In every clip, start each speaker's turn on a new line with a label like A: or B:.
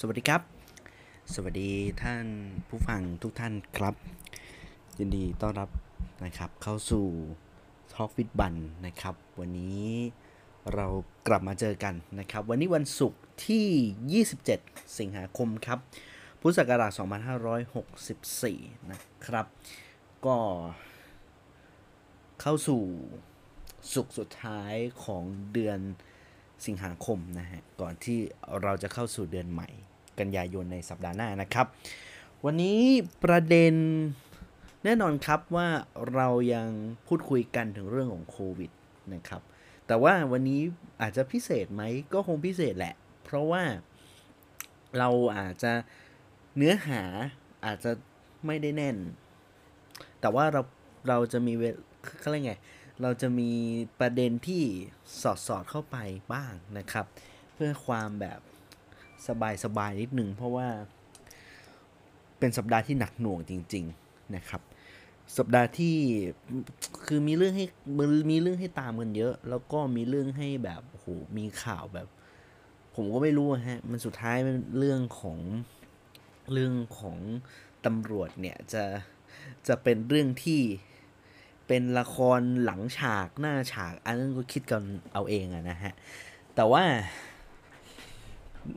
A: สวัสดีครับ สวัสดีท่านผู้ฟังทุกท่านครับ ยินดีต้อนรับนะครับเข้าสู่ Talk with Bun นะครับ วันนี้เรากลับมาเจอกันนะครับ วันนี้วันศุกร์ที่ 27 สิงหาคมครับ พุทธศักราช 2564 นะครับ ก็เข้าสู่สุกร์สุดท้ายของเดือนสิงหาคมนะฮะ ก่อนที่เราจะเข้าสู่เดือนใหม่ กันยายนในสัปดาห์หน้านะครับ วันนี้ประเด็นแน่นอนครับว่าเรายังพูดคุยกันถึงเรื่องของโควิดนะครับ แต่ว่าวันนี้อาจจะพิเศษไหมก็คงพิเศษแหละ เพราะว่าเราอาจจะเนื้อหาอาจจะไม่ได้แน่น แต่ว่าเราเราจะมีเวเขาเรียกไง เราจะมีประเด็นที่สอดสอดเข้าไปบ้างนะครับ เพื่อความแบบ สบายสบายนิดนึงเพราะว่า เป็นสัปดาห์ที่หนักหน่วงจริง ๆนะครับ สัปดาห์ที่คือมีเรื่องให้มันมีเรื่องให้ตามกันเยอะ แล้วก็มีเรื่องให้แบบโอ้โหมีข่าวแบบ ผมก็ไม่รู้อะฮะมันสุดท้ายมันเรื่องของเรื่องของตำรวจเนี่ยจะจะเป็นเรื่องที่เป็นละครหลังฉากหน้าฉาก อันนั้นก็คิดกันเอาเองอะนะฮะ แต่ว่า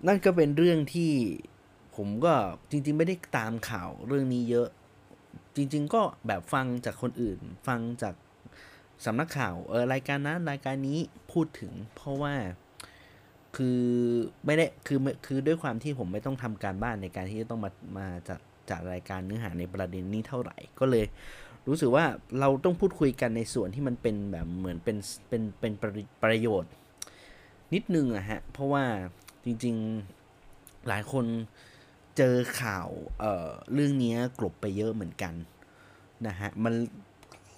A: นั่นก็เป็นเรื่องที่ผมก็จริง ๆ ไม่ได้ตามข่าวเรื่องนี้เยอะ จริง ๆ ก็แบบฟังจากคนอื่น ฟังจากสำนักข่าวเออรายการนั้นรายการนี้พูดถึง เพราะว่าคือไม่ได้คือคือด้วยความที่ผมไม่ต้องทำการบ้านในการที่จะต้องมามาจัดจัดรายการเนื้อหาในประเด็นนี้เท่าไหร่ก็เลย รู้สึกว่าเราต้องพูดคุยกันในส่วนที่มันเป็นแบบเหมือนเป็นเป็นเป็นประประโยชน์ นิดนึงอะฮะเพราะว่า จริง ๆ หลายคนเจอข่าวเอ่อเรื่องนี้กลบไปเยอะเหมือนกันนะฮะมัน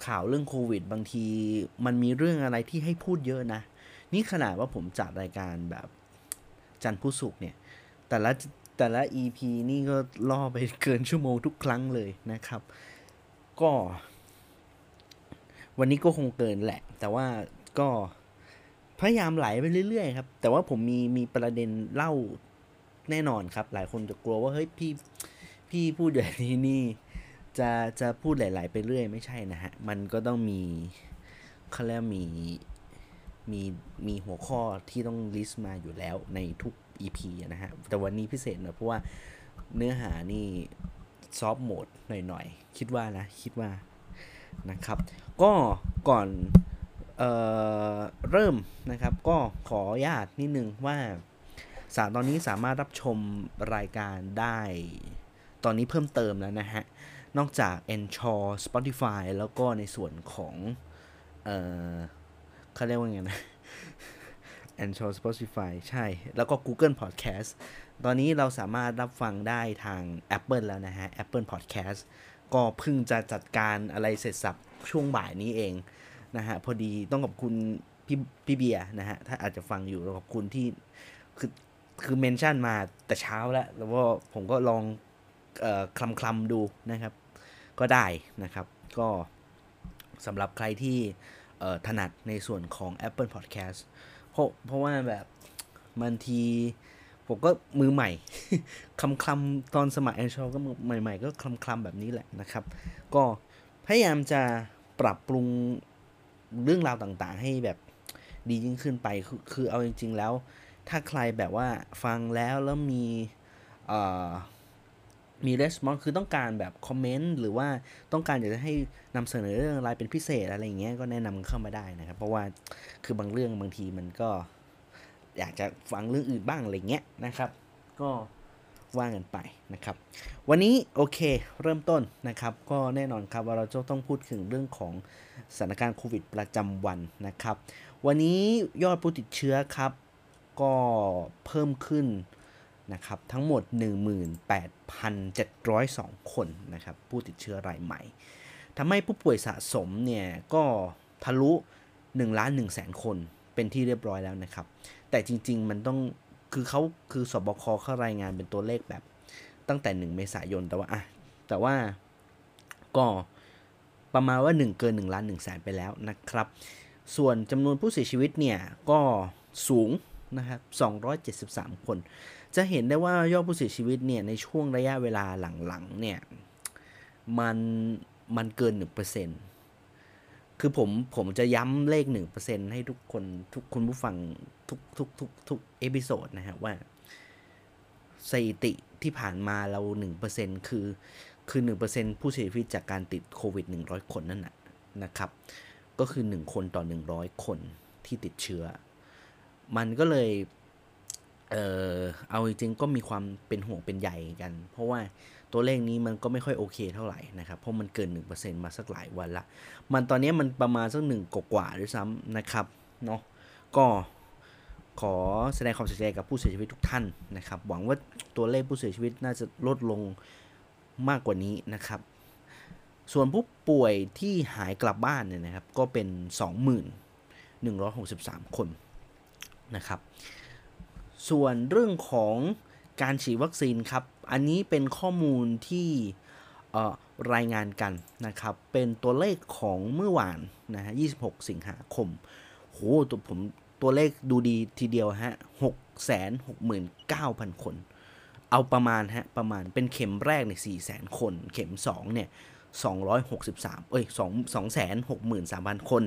A: ข่าวเรื่องโควิด บางทีมันมีเรื่องอะไรที่ให้พูดเยอะนะ นี่ขนาดว่าผมจัดรายการแบบจันทร์ผู้สุกเนี่ย แต่ละแต่ละ EP นี่ก็ล่อไปเกินชั่วโมงทุกครั้งเลยนะครับ ก็ วันนี้ก็คงเกินแหละ แต่ว่าก็ พยายามไหลไปเรื่อยๆครับ แต่ว่าผมมีมีประเด็นเล่าแน่นอนครับ หลายคนจะกลัวว่าเฮ้ยพี่พี่พูดอย่างนี้นี่ จะจะพูดหลาย ๆ ไปเรื่อย ไม่ใช่นะฮะ มันก็ต้องมีเขาเรียกมีมีมีหัวข้อที่ต้องลิสต์มาอยู่แล้วในทุก EP นะฮะ แต่วันนี้พิเศษหน่อยเพราะว่าเนื้อหานี่ซอฟต์โหมดหน่อยๆ คิดว่านะ คิดว่านะครับ ก็ก่อน เเริ่มนะครับก็ขออนุญาตนิดนึงว่าสารตอนนี้สามารถรับชมรายการได้ ตอนนี้เพิ่มเติมแล้วนะฮะ นอกจาก e n c h o r Spotify แล้วก็ในส่วนของเออเขาเรียกว่าไงนะ e n c h o r Spotify ใช่ แล้วก็ Google Podcast ตอนนี้เราสามารถรับฟังได้ทาง Apple แล้วนะฮะ Apple Podcast ก็เพิ่งจะจัดการอะไรเสร็จสับช่วงบ่ายนี้เอง นะฮะพอดีต้องขอบคุณพี่พี่เบียร์นะฮะถ้าอาจจะฟังอยู่ขอบคุณที่คือคือเมนชั่นมาแต่เช้าแล้วแล้วก็ผมก็ลองเอ่อคลำคลำดูนะครับ ก็ได้นะครับ ก็สำหรับใครที่ถนัดในส่วนของ Apple Podcast เพราะเพราะว่าแบบบางทีผมก็มือใหม่คลำคลำตอนสมัครแอนชอก็ใหม่ ๆ ก็คลำคลำแบบนี้แหละนะครับ ก็พยายามจะปรับปรุง เรื่องราวต่างๆ ให้แบบดียิ่งขึ้นไปคือคือเอาจริง ๆ แล้ว ถ้าใครแบบว่าฟังแล้วแล้วมีมีレスปอนคือต้องการแบบคอมเมนต์หรือว่าต้องการอยากจะให้นำเสนอเรื่องอะไรเป็นพิเศษอะไรอย่างเงี้ยก็แนะนำเข้ามาได้นะครับ เพราะว่าคือบางเรื่องบางทีมันก็ อยากจะฟังเรื่องอื่นบ้างอะไรเงี้ยนะครับ ก็ว่ากันไปนะครับ วันนี้โอเคเริ่มต้นนะครับ ก็แน่นอนครับว่าเราจะต้องพูดถึงเรื่องของ สถานการณ์โควิดประจำวันนะครับ วันนี้ยอดผู้ติดเชื้อครับ ก็เพิ่มขึ้นนะครับทั้งหมด 18,702 คนนะครับผู้ติดเชื้อรายใหม่ทำให้ผู้ป่วยสะสมเนี่ยก็ทะลุ1ล้าน1แสนคนเป็นที่เรียบร้อยแล้วนะครับ แต่จริงๆมันต้องคือเขาคือสบคเขารายงานเป็นตัวเลขแบบตั้งแต่ 1 เมษายนแต่ว่าอะแต่ว่าก็ ประมาณว่า 1 เกิน1ล้าน1แสนไปแล้วนะครับ ส่วนจำนวนผู้เสียชีวิตเนี่ยก็สูงนะครับ273 คน จะเห็นได้ว่ายอดผู้เสียชีวิตเนี่ยในช่วงระยะเวลาหลังๆเนี่ยมันมันเกินหนึ่งเปอร์เซ็นคือผมผมจะย้ำเลขหนึ่งเปอร์เซ็นให้ทุกคนทุกคุณผู้ฟังทุกทุกทุกทุก episode นะฮะว่าสถิติที่ผ่านมาเราหนึ่งเปอร์เซ็นคือ คือหนึ่งเปอร์เซ็นผู้เสียชีวิตจากการติดโควิดหนึ่งร้อยคนนั่นแหะนะครับ ก็คือหนึ่งคนต่อหนึ่งร้อยคนที่ติดเชื้อ มันก็เลย เออเอาจริงๆก็มีความเป็นห่วงเป็นใหญ่กัน เพราะว่าตัวเลขนี้มันก็ไม่ค่อยโอเคเท่าไหร่นะครับ เพราะมันเกิน 1%มาสักหลายวันละ มันตอนนี้มันประมาณสักหนึ่งกว่าด้วยซ้ำนะครับเนาะ ก็ขอแสดงความเสียใจกับผู้เสียชีวิตทุกท่านนะครับ หวังว่าตัวเลขผู้เสียชีวิตน่าจะลดลง มากกว่านี้นะครับ ส่วนผู้ป่วยที่หายกลับบ้านเนี่ยนะครับ ก็เป็น2163 คนนะครับ ส่วนเรื่องของการฉีดวัคซีนครับ อันนี้เป็นข้อมูลที่รายงานกันนะครับ เป็นตัวเลขของเมื่อวานนะฮะ 26 สิงหาคม โห ตัวผมตัวเลขดูดีทีเดียวฮะ 669,000 คน เอาประมาณฮะประมาณเป็นเข็มแรกใน400,000คน เข็ม2เนี่ย263เอ้ย2 263,000คน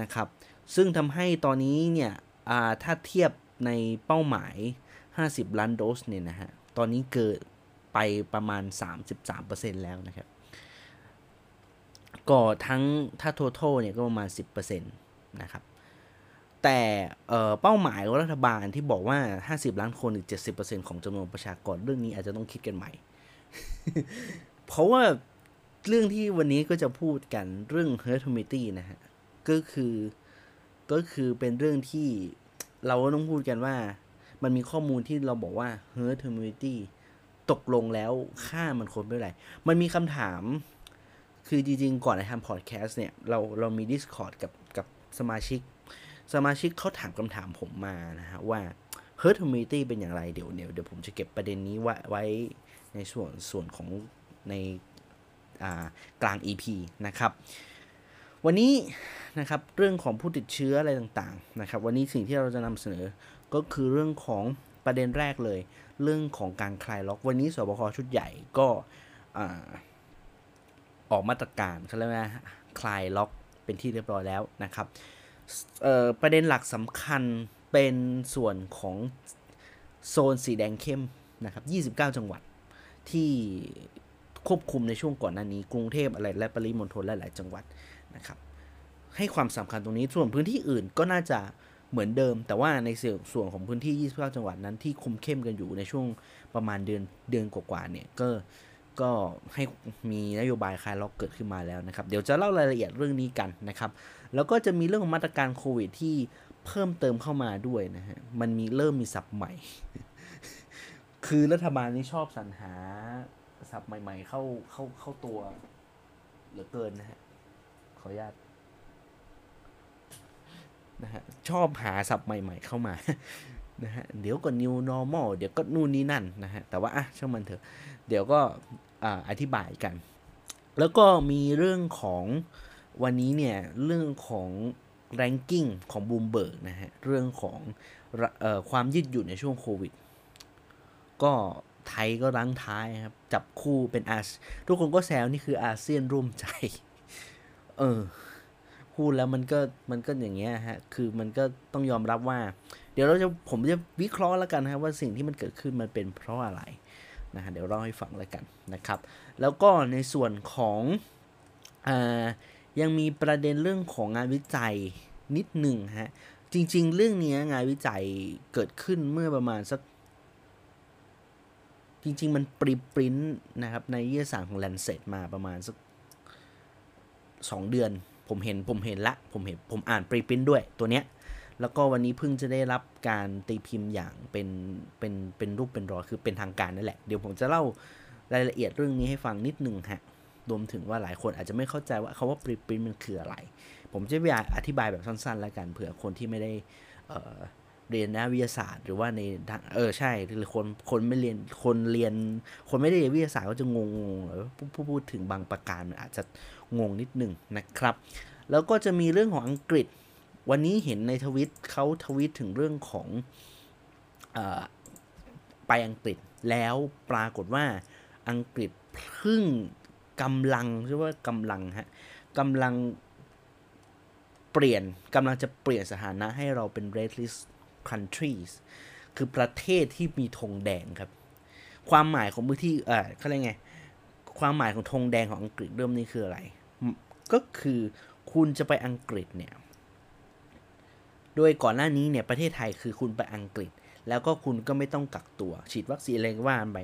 A: นะครับ ซึ่งทำให้ตอนนี้เนี่ยถ้าเทียบในเป้าหมาย 50 ล้านโดสเนี่ยนะฮะ ตอนนี้เกิดไปประมาณ 33%แล้วนะครับ ก็ทั้งถ้า total เนี่ยก็ประมาณ 10%นะครับ แต่เป้าหมายของรัฐบาลที่บอกว่า 50 ล้านคนหรือ 70%ของจำนวนประชากรเรื่องนี้อาจจะต้องคิดกันใหม่ เพราะว่าเรื่องที่วันนี้ก็จะพูดกันเรื่อง herd immunity นะฮะ ก็คือก็คือเป็นเรื่องที่เราก็ต้องพูดกันว่า มันมีข้อมูลที่เราบอกว่า herd immunity ตกลงแล้วค่ามันคนไม่ไร มันมีคำถาม คือจริงๆ ก่อนจะทำพอดแคสต์เนี่ย เราเรามี Discord กับกับสมาชิก สมาชิกเขาถามคำถามผมมานะฮะว่า herd immunity เป็นอย่างไรเดี๋ยวเดี๋ยวเดี๋ยวผมจะเก็บประเด็นนี้ไว้ไว้ในส่วนส่วนของในกลาง EP นะครับ วันนี้นะครับเรื่องของผู้ติดเชื้ออะไรต่างๆนะครับ วันนี้สิ่งที่เราจะนำเสนอก็คือเรื่องของประเด็นแรกเลย เรื่องของการคลายล็อก วันนี้สบคชุดใหญ่ก็ออกมาตรการเขาเรียกว่าคลายล็อกเป็นที่เรียบร้อยแล้วนะครับ ประเด็นหลักสำคัญเป็นส่วนของโซนสีแดงเข้มนะครับ 29 จังหวัดที่ควบคุมในช่วงก่อนหน้านี้ กรุงเทพอะไรและปริมณฑลหลาย ๆ จังหวัดนะครับ ให้ความสำคัญตรงนี้ส่วนพื้นที่อื่นก็น่าจะเหมือนเดิม แต่ว่าในส่วนของพื้นที่ 29 จังหวัดนั้นที่คุมเข้มกันอยู่ในช่วงประมาณเดือนเดือนกว่าๆเนี่ยก็ก็ให้มีนโยบายคลายล็อกเกิดขึ้นมาแล้วนะครับ เดี๋ยวจะเล่ารายละเอียดเรื่องนี้กันนะครับ แล้วก็จะมีเรื่องของมาตรการโควิดที่เพิ่มเติมเข้ามาด้วยนะฮะ มันมีเริ่มมีศัพท์ใหม่ คือรัฐบาลนี่ชอบสรรหาศัพท์ใหม่ ๆ เข้าเข้าเข้าตัวเหลือเกินนะฮะ ขออนุญาตนะฮะชอบหาศัพท์ใหม่ ๆ เข้ามานะฮะเดี๋ยวก็ new normal เดี๋ยวก็นู่นนี่นั่นนะฮะ แต่ว่าอะช่างมันเถอะ เดี๋ยวก็อธิบายกัน แล้วก็มีเรื่องของ วันนี้เนี่ยเรื่องของ ranking ของบูมเบิร์กนะฮะ เรื่องของออความยืดหยุ่นในช่วงโควิด ก็ไทยก็รั้งท้ายครับ จับคู่เป็นอาทุกคนก็แซวนี่คืออาเซียนร่วมใจ เออ พูดแล้วมันก็มันก็อย่างเงี้ยฮะ คือมันก็ต้องยอมรับว่า เดี๋ยวเราจะผมจะวิเคราะห์แล้วกันนะครับว่าสิ่งที่มันเกิดขึ้นมันเป็นเพราะอะไรนะฮะเดี๋ยวเล่าให้ฟังแล้วกันนะครับ แล้วก็ในส่วนของอ่า ยังมีประเด็นเรื่องของงานวิจัยนิดหนึ่งฮะ จริง ๆ เรื่องนี้งานวิจัยเกิดขึ้นเมื่อประมาณสัก จริง ๆ มันปริปริ้นนะครับ ในวิทยาศาสตร์ของ Lancet มาประมาณสักสองเดือน ผมเห็นผมเห็นละ ผมเห็นผมอ่านปริปรินด้วยตัวเนี้ย แล้วก็วันนี้เพิ่งจะได้รับการตีพิมพ์อย่างเป็นเป็นเป็นรูปเป็นรอยคือเป็นทางการนั่นแหละ เดี๋ยวผมจะเล่ารายละเอียดเรื่องนี้ให้ฟังนิดหนึ่งฮะ รวมถึงว่าหลายคนอาจจะไม่เข้าใจว่าคาว่าปริปรินมันคืออะไร ผมจะไปอธิบายแบบสั้นๆ แล้วกันเผื่อคนที่ไม่ได้เเรียนนักวิทยาศาสตร์ หรือว่าในเออใช่หรือคนคนไม่เรียนคนเรียน คนไม่ได้เรียนวิทยาศาสตร์ก็จะงงงหรือพูดพูดถึงบางประการอาจจะงงนิดหนึ่งนะครับ แล้วก็จะมีเรื่องของอังกฤษ วันนี้เห็นในทวิตเขาทวิตถึงเรื่องของอไปอังกฤษแล้วปรากฏว่าอังกฤษเพิ่ง กำลังเรียกว่ากำลังฮะกำลังเปลี่ยนกำลังจะเปลี่ยนสถานะให้เราเป็น red list countries คือประเทศที่มีธงแดงครับ ความหมายของพื้นที่เออเขาเรียกไง ความหมายของธงแดงของอังกฤษเริ่มนี้คืออะไร ก็คือคุณจะไปอังกฤษเนี่ย โดยก่อนหน้านี้เนี่ยประเทศไทยคือคุณไปอังกฤษ แล้วก็คุณก็ไม่ต้องกักตัว ฉีดวัคซีนอะไรก็ว่าไป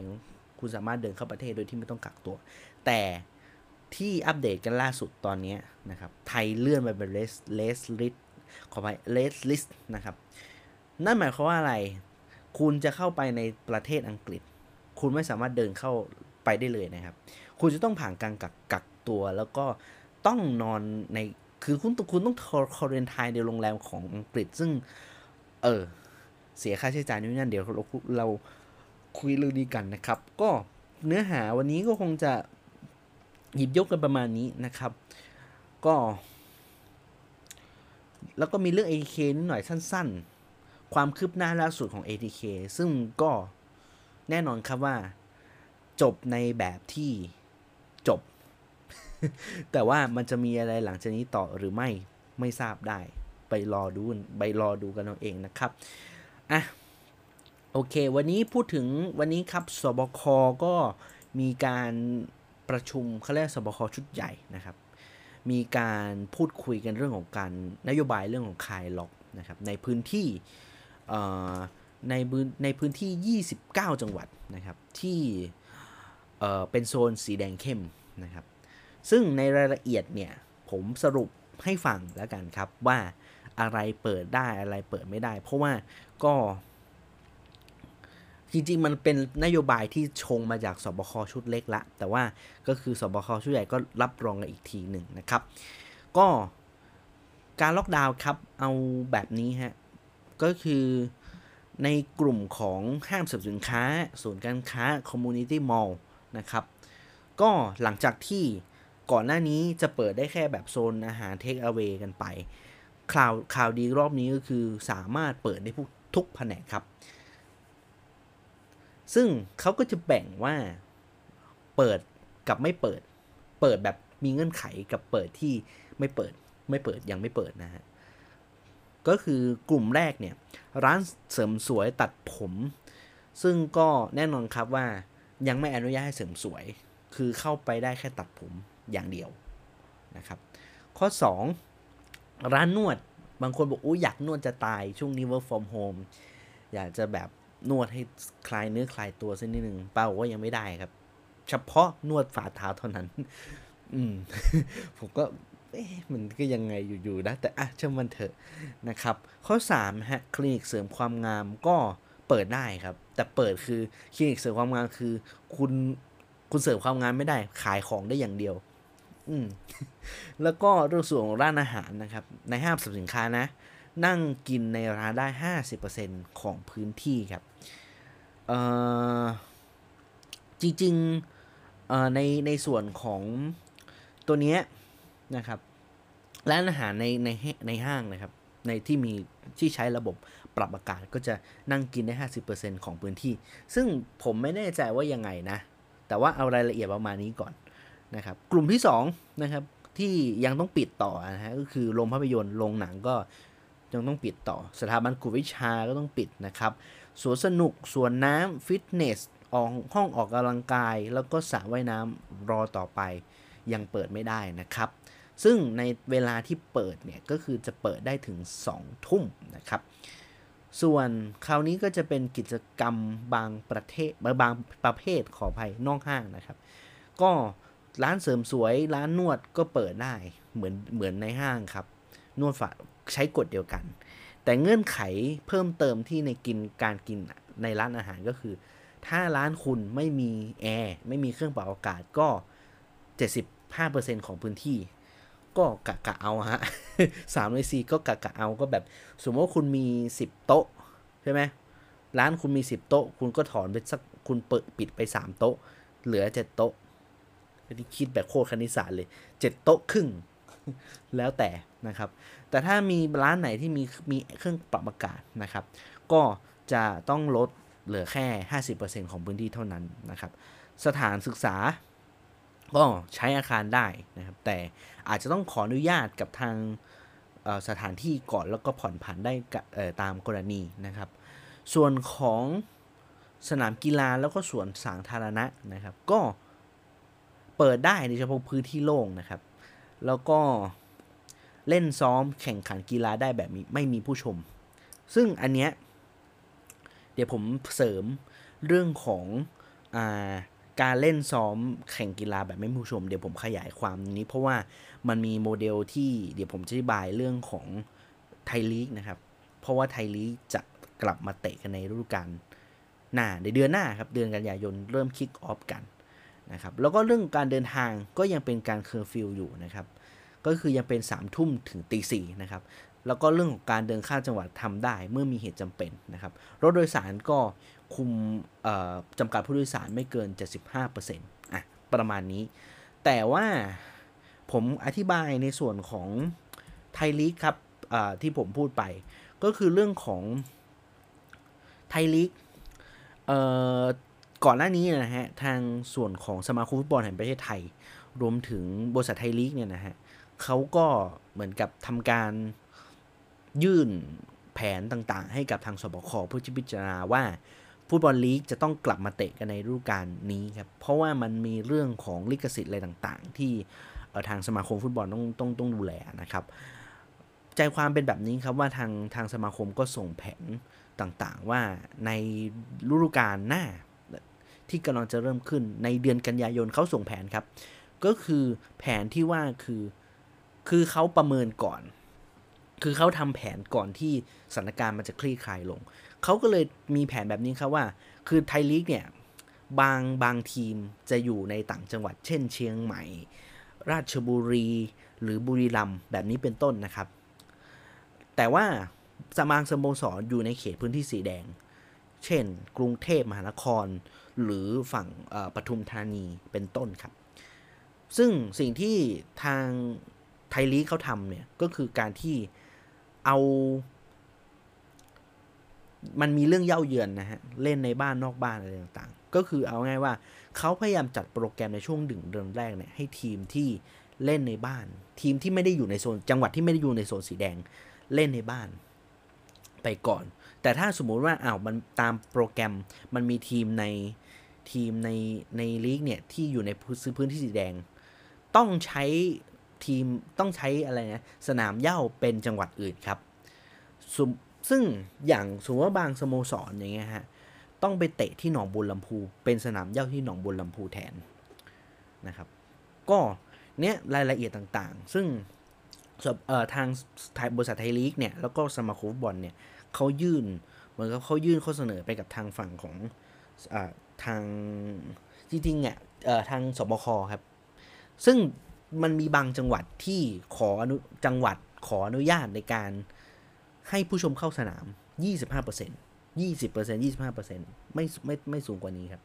A: คุณสามารถเดินเข้าประเทศโดยที่ไม่ต้องกักตัว แต่ที่อัปเดตกันล่าสุดตอนนี้นะครับ ไทยเลื่อนไปเป็นเลสเลสลิสขอไปเลสลิสนะครับ นั่นหมายความว่าอะไร คุณจะเข้าไปในประเทศอังกฤษ คุณไม่สามารถเดินเข้าไปได้เลยนะครับ คุณจะต้องผ่านการกักกักตัวแล้วก็ต้องนอนใน คือคุณคุณต้องคอเรนไทน์ในโรงแรมของอังกฤษ ซึ่ง เออ เสียค่าใช้จ่ายนู่นนั่นเดี๋ยวเราเราคุยเรื่องนี้กันนะครับ ก็เนื้อหาวันนี้ก็คงจะ หยิบยกกันประมาณนี้นะครับ ก็ แล้วก็มีเรื่อง ATK นิดหน่อยสั้นๆ ความคืบหน้าล่าสุดของ ATK ซึ่งก็แน่นอนครับว่าจบในแบบที่จบ แต่ว่ามันจะมีอะไรหลังจากนี้ต่อหรือไม่ไม่ทราบได้ ไปรอดูไปรอดูกันเอาเองนะครับอะโอเค วันนี้พูดถึงวันนี้ครับสบคก็มีการ ประชุมเขาเรียกสบคชุดใหญ่นะครับ มีการพูดคุยกันเรื่องของการนโยบายเรื่องของคายล็อกนะครับในพื้นที่ในในพื้นที่ 29 จังหวัดนะครับที่เป็นโซนสีแดงเข้มนะครับ ซึ่งในรายละเอียดเนี่ยผมสรุปให้ฟังแล้วกันครับว่าอะไรเปิดได้อะไรเปิดไม่ได้ เพราะว่าก็ จริงๆ มันเป็นนโยบายที่ชงมาจากสบคชุดเล็กละ แต่ว่าก็คือสบคชุดใหญ่ก็รับรองกันอีกทีหนึ่งนะครับ ก็การล็อกดาวน์ครับเอาแบบนี้ฮะ ก็คือในกลุ่มของห้างสรรพสินค้า ศูนย์การค้าคอมมูนิตี้มอลล์นะครับ ก็หลังจากที่ก่อนหน้านี้จะเปิดได้แค่แบบโซนอาหารเทคเอา a y กันไปข่าวข่าวดีรอบนี้ก็คือสามารถเปิดได้ทุกแผนกครับ ซึ่งเขาก็จะแบ่งว่าเปิดกับไม่เปิด เปิดแบบมีเงื่อนไขกับเปิดที่ไม่เปิด ไม่เปิดยังไม่เปิดนะฮะ ก็คือกลุ่มแรกเนี่ย ร้านเสริมสวยตัดผม ซึ่งก็แน่นอนครับว่ายังไม่อนุญาตให้เสริมสวย คือเข้าไปได้แค่ตัดผมอย่างเดียวนะครับ ข้อ 2 ร้านนวดบางคนบอกอุ้อยากนวดจะตายช่วงนี้ work from home อยากจะแบบ นวดให้คลายเนื้อคลายตัวสักนิดหนึ่งเป้าว่ายังไม่ได้ครับ เฉพาะนวดฝ่าเท้าเท่านั้น อืม ผมก็เอ๊ะมันก็ยังไงอยู่ๆนะ แต่อะช่างมันเถอะนะครับ ข้อ3ฮะคลินิกเสริมความงามก็เปิดได้ครับ แต่เปิดคือคลินิกเสริมความงามคือ คุณคุณเสริมความงามไม่ได้ ขายของได้อย่างเดียว อืมแล้วก็เรื่องส่วนของร้านอาหารนะครับ ในห้างสรรพสินค้านะ นั่งกินในร้านได้ 50%ของพื้นที่ครับ จริงๆในในส่วนของตัวนี้นะครับร้านอาหารในในในห้างนะครับ ในที่มีที่ใช้ระบบปรับอากาศก็จะนั่งกินได้ 50%ของพื้นที่ ซึ่งผมไม่แน่ใจว่ายังไงนะ แต่ว่าเอารายละเอียดประมาณนี้ก่อนนะครับ กลุ่มที่2นะครับที่ยังต้องปิดต่อนะฮะก็คือโรงภาพยนตร์โรงหนังก็ยังต้องปิดต่อ สถาบันกวดวิชาก็ต้องปิดนะครับ สวนสนุก สวนน้ำฟิตเนสออกห้องออกกำลังกาย แล้วก็สระว่ายน้ำรอต่อไปยังเปิดไม่ได้นะครับ ซึ่งในเวลาที่เปิดเนี่ยก็คือจะเปิดได้ถึง 2 ทุ่มนะครับ ส่วนคราวนี้ก็จะเป็นกิจกรรมบางประเทศบางประเภทขออภัยนอกห้างนะครับ ก็ร้านเสริมสวยร้านนวดก็เปิดได้เหมือนเหมือนในห้างครับ นวดฝาใช้กฎเดียวกัน แต่เงื่อนไขเพิ่มเติมที่ในกินการกินในร้านอาหารก็คือ ถ้าร้านคุณไม่มีแอร์ไม่มีเครื่องเป่าอากาศก็ 75%ของพื้นที่ ก็กะกะเอาฮะสามในสี่ก็กะกะเอาก็แบบ สมมติว่าคุณมี 10 โต๊ะใช่ไหมร้านคุณมี 10 โต๊ะ คุณก็ถอนไปสักคุณเปิดปิดไป 3 โต๊ะ เหลือ 7 โต๊ะที่คิดแบบโคตรคณิตศาสตร์เลย 7 โต๊ะครึ่ง แล้วแต่นะครับ แต่ถ้ามีร้านไหนที่มีมีเครื่องปรับอากาศนะครับ ก็จะต้องลดเหลือแค่ 50%ของพื้นที่เท่านั้นนะครับ สถานศึกษาก็ใช้อาคารได้นะครับ แต่อาจจะต้องขออนุญาตกับทางสถานที่ก่อนแล้วก็ผ่อนผันได้ตามกรณีนะครับ ส่วนของสนามกีฬาแล้วก็สวนสาธารณะนะครับ ก็เปิดได้ในเฉพาะพื้นที่โล่งนะครับ แล้วก็ เล่นซ้อมแข่งขันกีฬาได้แบบไม่มีผู้ชม ซึ่งอันเนี้ยเดี๋ยวผมเสริมเรื่องของอาการเล่นซ้อมแข่งกีฬาแบบไม่มีผู้ชม เดี๋ยวผมขยายความนี้ เพราะว่ามันมีโมเดลที่เดี๋ยวผมจะอธิบายเรื่องของไทยลีกนะครับ เพราะว่าไทยลีกจะกลับมาเตะกันในฤดูกาลหน้าในเดือนหน้าครับเดือนกันยายนเริ่ม kick off กันนะครับแล้วก็เรื่องการเดินทางก็ยังเป็นการเคอร์ฟิวอยู่นะครับ ก็คือยังเป็น3ามทุ่มถึงตีสี่นะครับแล้วก็เรื่องของการเดินข้ามจังหวัดทำได้เมื่อมีเหตุจำเป็นนะครับรถโดยสารก็คุมจำกัดผู้โดยสารไม่เกิน 75%อะประมาณนี้ แต่ว่าผมอธิบายในส่วนของไทยลีกครับที่ผมพูดไป ก็คือเรื่องของไทยลีกก่อนหน้านี้นะฮะทางส่วนของสมาคมฟุตบอลแห่งประเทศไทย รวมถึงบริษัทไทยลีกเนี่ยนะฮะ เขาก็เหมือนกับทำการยื่นแผนต่างๆ ให้กับทางสบคเพื่อพิจารณาว่าฟุตบอลลีกจะต้องกลับมาเตะกันในฤดูกาลนี้ครับ เพราะว่ามันมีเรื่องของลิขสิทธิ์อะไรต่างๆ ที่ทางสมาคมฟุตบอลต้องต้องต้องดูแลนะครับ ใจความเป็นแบบนี้ครับว่าทางทางสมาคมก็ส่งแผนต่างๆ ว่าในฤดูกาลหน้าที่กำลังจะเริ่มขึ้นในเดือนกันยายนเขาส่งแผนครับ ก็คือแผนที่ว่าคือ คือเขาประเมินก่อน คือเขาทำแผนก่อนที่สถานการณ์มันจะคลี่คลายลง เขาก็เลยมีแผนแบบนี้ครับว่า คือไทยลีกเนี่ยบางบางทีมจะอยู่ในต่างจังหวัด เช่น เชียงใหม่ ราชบุรี หรือบุรีรัมย์แบบนี้เป็นต้นนะครับ แต่ว่าสมางสโมสรอยู่ในเขตพื้นที่สีแดง เช่น กรุงเทพมหานคร หรือฝั่งปทุมธานีเป็นต้นครับ ซึ่งสิ่งที่ทาง ไทยลีกเขาทำเนี่ย ก็คือการที่เอา มันมีเรื่องเย่าเยือนนะฮะ เล่นในบ้านนอกบ้านอะไรต่างๆ ก็คือเอาง่ายว่าเขาพยายามจัดโปรแกรมในช่วงดึงเดือนแรกเนี่ยให้ทีมที่เล่นในบ้าน ทีมที่ไม่ได้อยู่ในโซนจังหวัดที่ไม่ได้อยู่ในโซนสีแดงเล่นในบ้าน ไปก่อน แต่ถ้าสมมุติว่าอ้าวมันตามโปรแกรมมันมีทีมในทีมในในลีกเนี่ยที่อยู่ในพื้นที่สีแดง ต้องใช้ ทีมต้องใช้อะไรนะสนามเย่าเป็นจังหวัดอื่นครับ ซึ่งอย่างสมมติว่าบางสโมสรอย่างเงี้ยฮะต้องไปเตะที่หนองบุญลำพู เป็นสนามเย่าที่หนองบุญลำพูแทนนะครับ ก็เนี้ยรายละเอียดต่างๆ ซึ่งทางบริษัทไทยลีกเนี่ยแล้วก็สมาคมบอลเนี่ยเขายื่นเหมือนกับเขายื่นข้อเสนอไปกับทางฝั่งของอทางจริงๆเนี่ยทางสบคครับ ซึ่ง มันมีบางจังหวัดที่ขออนุจังหวัดขออนุญาตในการให้ผู้ชมเข้าสนาม 25% 20% 25%ไม่ไม่ไม่สูงกว่านี้ครับ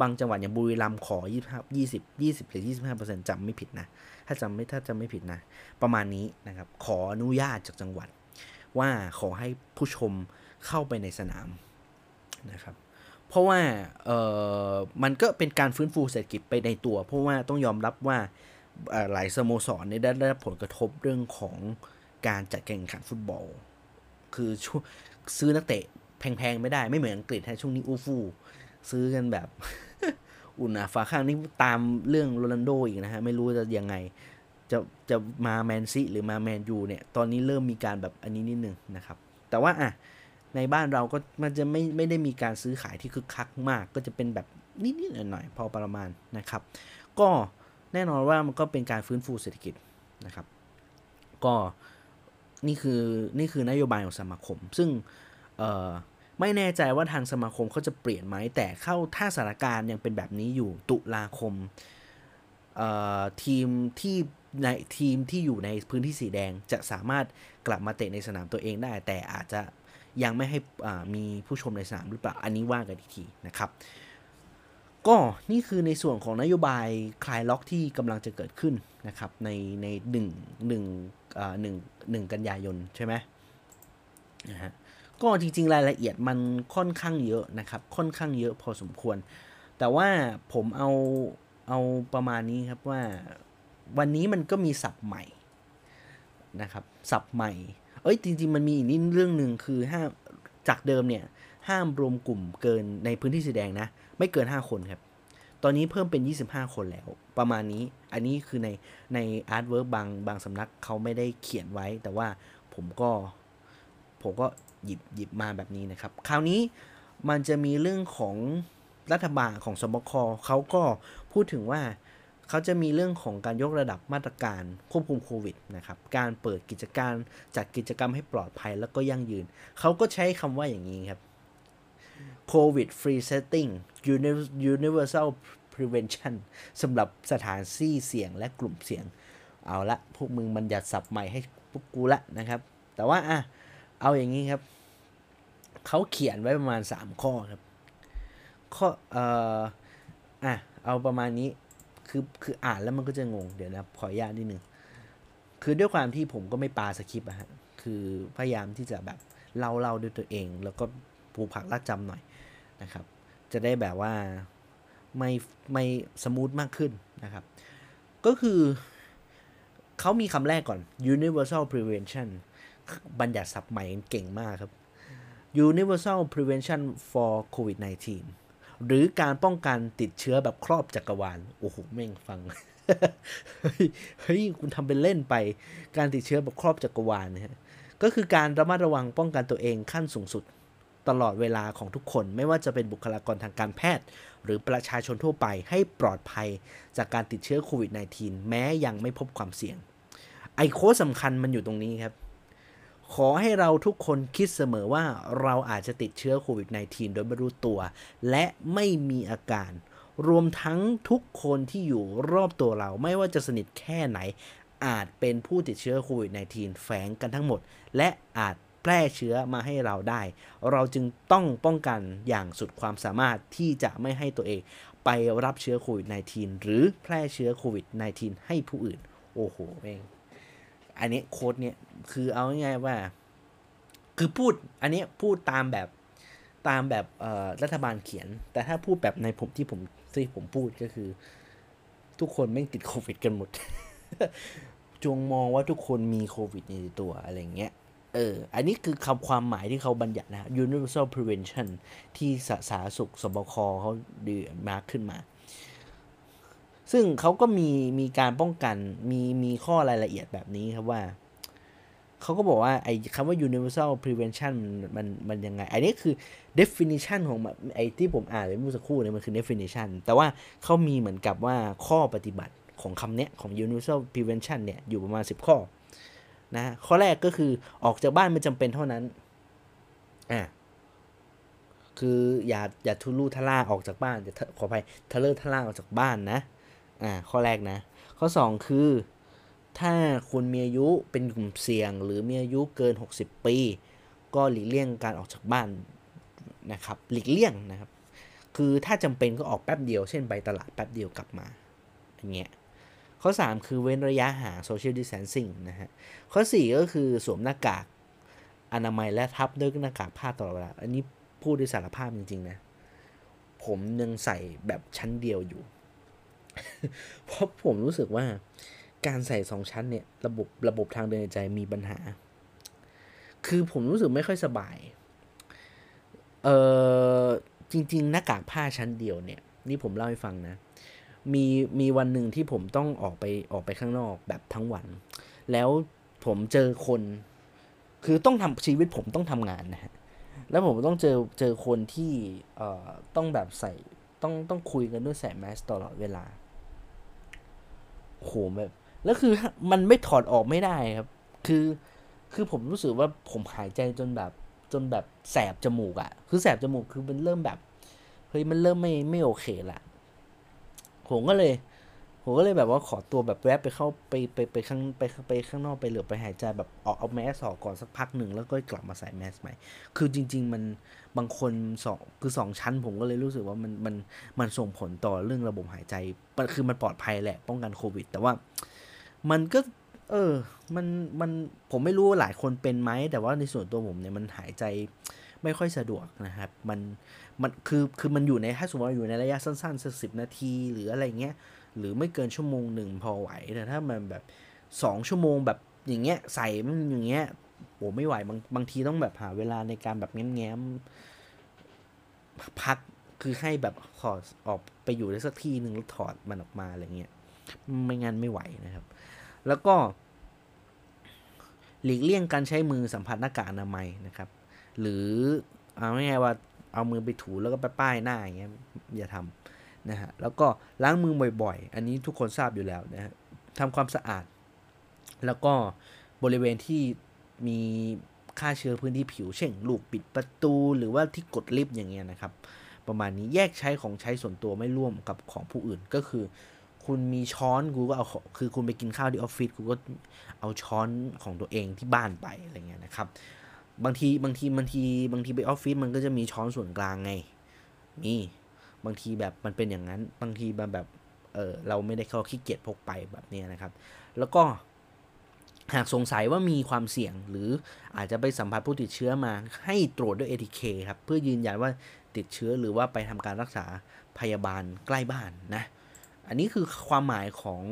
A: บางจังหวัดอย่างบุรีรัมย์ขอ 25 20 20หรือ25%จำไม่ผิดนะ ถ้าจำไม่ถ้าจำไม่ผิดนะ ประมาณนี้นะครับ ขออนุญาตจากจังหวัด ว่าขอให้ผู้ชมเข้าไปในสนามนะครับเพราะว่าเออมันก็เป็นการฟื้นฟูเศรษฐกิจไปในตัว เพราะว่าต้องยอมรับว่า หลายสโมสรเนี่ยได้รับผลกระทบเรื่องของการจัดแข่งขันฟุตบอล คือซื้อนักเตะแพงๆไม่ได้ไม่เหมือนอังกฤษฮะช่วงนี้อู้ฟู่ซื้อกันแบบอุ่นอะฝาข้างนี่ตามเรื่องโรนัลโดอีกนะฮะ ไม่รู้จะยังไง จะจะมาแมนซีหรือมาแมนยูเนี่ย ตอนนี้เริ่มมีการแบบอันนี้นิดนึงนะครับ แต่ว่าอะในบ้านเราก็มันจะไม่ไม่ได้มีการซื้อขายที่คึกคักมาก ก็จะเป็นแบบนิดๆหน่อยๆพอประมาณนะครับ ก็ แน่นอนว่ามันก็เป็นการฟื้นฟูเศรษฐกิจนะครับ ก็นี่คือนี่คือนโยบายของสมาคม ซึ่งไม่แน่ใจว่าทางสมาคมเขาจะเปลี่ยนไหมแต่เข้าถ้าสถานการณ์ยังเป็นแบบนี้อยู่ตุลาคมทีมที่ในทีมที่อยู่ในพื้นที่สีแดงจะสามารถกลับมาเตะในสนามตัวเองได้ แต่อาจจะยังไม่ให้มีผู้ชมในสนามหรือเปล่า อันนี้ว่ากันอีกทีนะครับ ก็นี่คือในส่วนของนโยบายคลายล็อกที่กำลังจะเกิดขึ้นนะครับในในหนึ่งหนึ่งหนึ่งหนึ่งกันยายนใช่ไหมนะฮะก็จริงๆรายละเอียดมันค่อนข้างเยอะนะครับ ค่อนข้างเยอะพอสมควร แต่ว่าผมเอาเอาประมาณนี้ครับว่าวันนี้มันก็มีศัพท์ใหม่นะครับศัพท์ใหม่ เอ้ยจริง ๆ มันมีอีกนิดเรื่องหนึ่งคือห้ามจากเดิมเนี่ยห้ามรวมกลุ่มเกินในพื้นที่สีแดงนะ ไม่เกิน 5 คนครับ ตอนนี้เพิ่มเป็น 25 คนแล้ว ประมาณนี้ อันนี้คือในใน artwork บางบางสำนักเขาไม่ได้เขียนไว้ แต่ว่าผมก็ผมก็หยิบหยิบมาแบบนี้นะครับ คราวนี้มันจะมีเรื่องของรัฐบาลของสบคเขาก็พูดถึงว่าเขาจะมีเรื่องของการยกระดับมาตรการควบคุมโควิดนะครับ การเปิดกิจการจัดกิจกรรมให้ปลอดภัยแล้วก็ยั่งยืน เขาก็ใช้คำว่าอย่างนี้ครับ COVID free setting universal prevention สำหรับสถานที่เสี่ยงและกลุ่มเสี่ยง เอาละ พวกมึงมันหยัดสับใหม่ให้พวกกูละนะครับ แต่ว่าอะเอาอย่างนี้ครับ เขาเขียนไว้ประมาณ 3 ข้อครับ ข้อเอ่ออะ เอาประมาณนี้ คือ คืออ่านแล้วมันก็จะงง เดี๋ยวนะ ขออนุญาตนิดนึง คือด้วยความที่ผมก็ไม่ปาสคริปต์อะฮะ คือพยายามที่จะแบบเล่าเล่าด้วยตัวเอง แล้วก็ปูผักลากจำหน่อย นะครับ จะได้แบบว่าไม่ไม่สมูทมากขึ้นนะครับ ก็คือเขามีคำแรกก่อน universal prevention บัญญัติศัพท์ใหม่เก่งมากครับ universal prevention for covid-19 หรือการป้องกันติดเชื้อแบบครอบจักรวาล โอ้โห แม่งฟัง เฮ้ย คุณทำเป็นเล่นไป การติดเชื้อแบบครอบจักรวาลนะฮะ ก็คือการระมัดระวังป้องกันตัวเองขั้นสูงสุด ตลอดเวลาของทุกคน ไม่ว่าจะเป็นบุคลากรทางการแพทย์ หรือประชาชนทั่วไปให้ปลอดภัยจากการติดเชื้อโควิด -19 แม้ยังไม่พบความเสี่ยง ไอโค้ดสำคัญมันอยู่ตรงนี้ครับ ขอให้เราทุกคนคิดเสมอว่าเราอาจจะติดเชื้อโควิด -19 โดยไม่รู้ตัว และไม่มีอาการ รวมทั้งทุกคนที่อยู่รอบตัวเราไม่ว่าจะสนิทแค่ไหนอาจเป็นผู้ติดเชื้อโควิด -19 แฝงกันทั้งหมด และอาจ แพร่เชื้อมาให้เราได้ เราจึงต้องป้องกันอย่างสุดความสามารถที่จะไม่ให้ตัวเองไปรับเชื้อโควิด -19 หรือแพร่เชื้อโควิด -19 ให้ผู้อื่น โอ้โหเองอันนี้โค้ดเนี่ยคือเอาง่ายๆว่า คือพูดอันนี้พูดตามแบบตามแบบรัฐบาลเขียน แต่ถ้าพูดแบบในผมที่ผมที่ผมพูดก็คือ ทุกคนไม่ติดโควิดกันหมดจงมองว่าทุกคนมีโควิดในตัวอะไรเงี้ย เออ อันนี้คือคำความหมายที่เขาบัญญัตินะ universal prevention ที่สาธารณสุขสบคเขาดีมาขึ้นมา ซึ่งเขาก็มีมีการป้องกันมีมีข้อรายละเอียดแบบนี้ครับว่า เขาก็บอกว่าไอ้คำว่า universal prevention มันมันยังไง อันนี้คือ definition ของไอ้ที่ผมอ่านไปเมื่อสักครู่เนี่ยมันคือ definition แต่ว่าเขามีเหมือนกับว่าข้อปฏิบัติของคำเนี้ยของ universal prevention เนี่ยอยู่ประมาณ 10 ข้อ นะข้อแรกก็คือออกจากบ้านไม่จำเป็นเท่านั้นอ่าคืออย่าอย่าทุลุทล่าออกจากบ้านอย่าขออภัยทะเลอทล่าออกจากบ้านนะอ่าข้อแรกนะ ข้อ 2 คือ ถ้าคุณมีอายุเป็นกลุ่มเสี่ยง หรือมีอายุเกิน 60 ปี ก็หลีกเลี่ยงการออกจากบ้านนะครับหลีกเลี่ยงนะครับ คือถ้าจำเป็นก็ออกแป๊บเดียวเช่นไปตลาดแป๊บเดียวกลับมาอย่างเงี้ย ข้อ 3 คือเว้นระยะห่าง social distancing นะฮะ ข้อ 4 ก็คือสวมหน้ากากอนามัยและทับด้วยหน้ากากผ้าตลอดเวลา อันนี้พูดด้วยสารภาพจริง ๆ นะ ผมยังใส่แบบชั้นเดียวอยู่ เพราะผมรู้สึกว่าการใส่สองชั้นเนี่ย ระบบระบบทางเดินหายใจมีปัญหา คือผมรู้สึกไม่ค่อยสบาย เออจริง ๆ หน้ากากผ้าชั้นเดียวเนี่ย นี่ผมเล่าให้ฟังนะ มีมีวันหนึ่งที่ผมต้องออกไปออกไปข้างนอกแบบทั้งวัน แล้วผมเจอคน คือต้องทำชีวิตผมต้องทำงานนะฮะแล้วผมต้องเจอเจอคนที่เอ่อต้องแบบใส่ต้องต้องคุยกันด้วยใส่แมสตลอดเวลาโหแบบแล้วคือมันไม่ถอดออกไม่ได้ครับ คือคือผมรู้สึกว่าผมหายใจจนแบบจนแบบแสบจมูกอะคือแสบจมูกคือมันเริ่มแบบเฮ้ยมันเริ่มไม่ไม่โอเคละ ผมก็เลยผมก็เลยแบบว่าขอตัวแบบแวบไปเข้าไปไปไปข้างไปไปข้างนอกไปเหลือไปหายใจแบบออกเอาแมสออกก่อนสักพักหนึ่งแล้วก็กลับมาใส่แมสใหม่ คือจริง ๆ มันบางคนสองคือสองชั้น ผมก็เลยรู้สึกว่ามันมันมันส่งผลต่อเรื่องระบบหายใจคือมันปลอดภัยแหละ ป้องกันโควิด แต่ว่ามันก็ เออ มันมันผมไม่รู้ว่าหลายคนเป็นไหมแต่ว่าในส่วนตัวผมเนี่ยมันหายใจ ไม่ค่อยสะดวกนะครับ มันมันคือคือมันอยู่ในถ้าสมมติว่าอยู่ในระยะสั้นๆสักสิบนาทีหรืออะไรเงี้ยหรือไม่เกินชั่วโมงหนึ่งพอไหวแต่ถ้ามันแบบสองชั่วโมงแบบอย่างเงี้ยใส่มันอย่างเงี้ยโอ้ไม่ไหวบางบางทีต้องแบบหาเวลาในการแบบแง้มๆพักคือให้แบบขอออกไปอยู่ได้สักที่หนึ่งแล้วถอดมันออกมาอะไรเงี้ยไม่งั้นไม่ไหวนะครับ แล้วก็ หลีกเลี่ยงการใช้มือสัมผัสหน้ากากอนามัยนะครับ หรือเอาง่ายๆว่าเอามือไปถูแล้วก็ไปป้ายหน้าอย่างเงี้ยอย่าทำนะฮะแล้วก็ล้างมือบ่อยๆ อันนี้ทุกคนทราบอยู่แล้วนะฮะทำความสะอาด แล้วก็บริเวณที่มีฆ่าเชื้อพื้นที่ผิว เช่นลูกปิดประตูหรือว่าที่กดลิฟต์อย่างเงี้ยนะครับ ประมาณนี้แยกใช้ของใช้ส่วนตัวไม่ร่วมกับของผู้อื่นก็คือ คุณมีช้อนกูก็เอาคือคุณไปกินข้าวที่ออฟฟิศกูก็เอาช้อนของตัวเองที่บ้านไปอะไรเงี้ยนะครับ บางทีบางทีบางทีบางทีไปออฟฟิศมันก็จะมีช้อนส่วนกลางไงมีบางทีแบบมันเป็นอย่างนั้น บางทีแบบแบบเออเราไม่ได้เข้าขี้เกียจพกไปแบบนี้นะครับ แล้วก็หากสงสัยว่ามีความเสี่ยงหรืออาจจะไปสัมผัสผู้ติดเชื้อมาให้ตรวจด้วย ATK ครับ เพื่อยืนยันว่าติดเชื้อหรือว่าไปทำการรักษาพยาบาลใกล้บ้านนะ อันนี้คือความหมายของ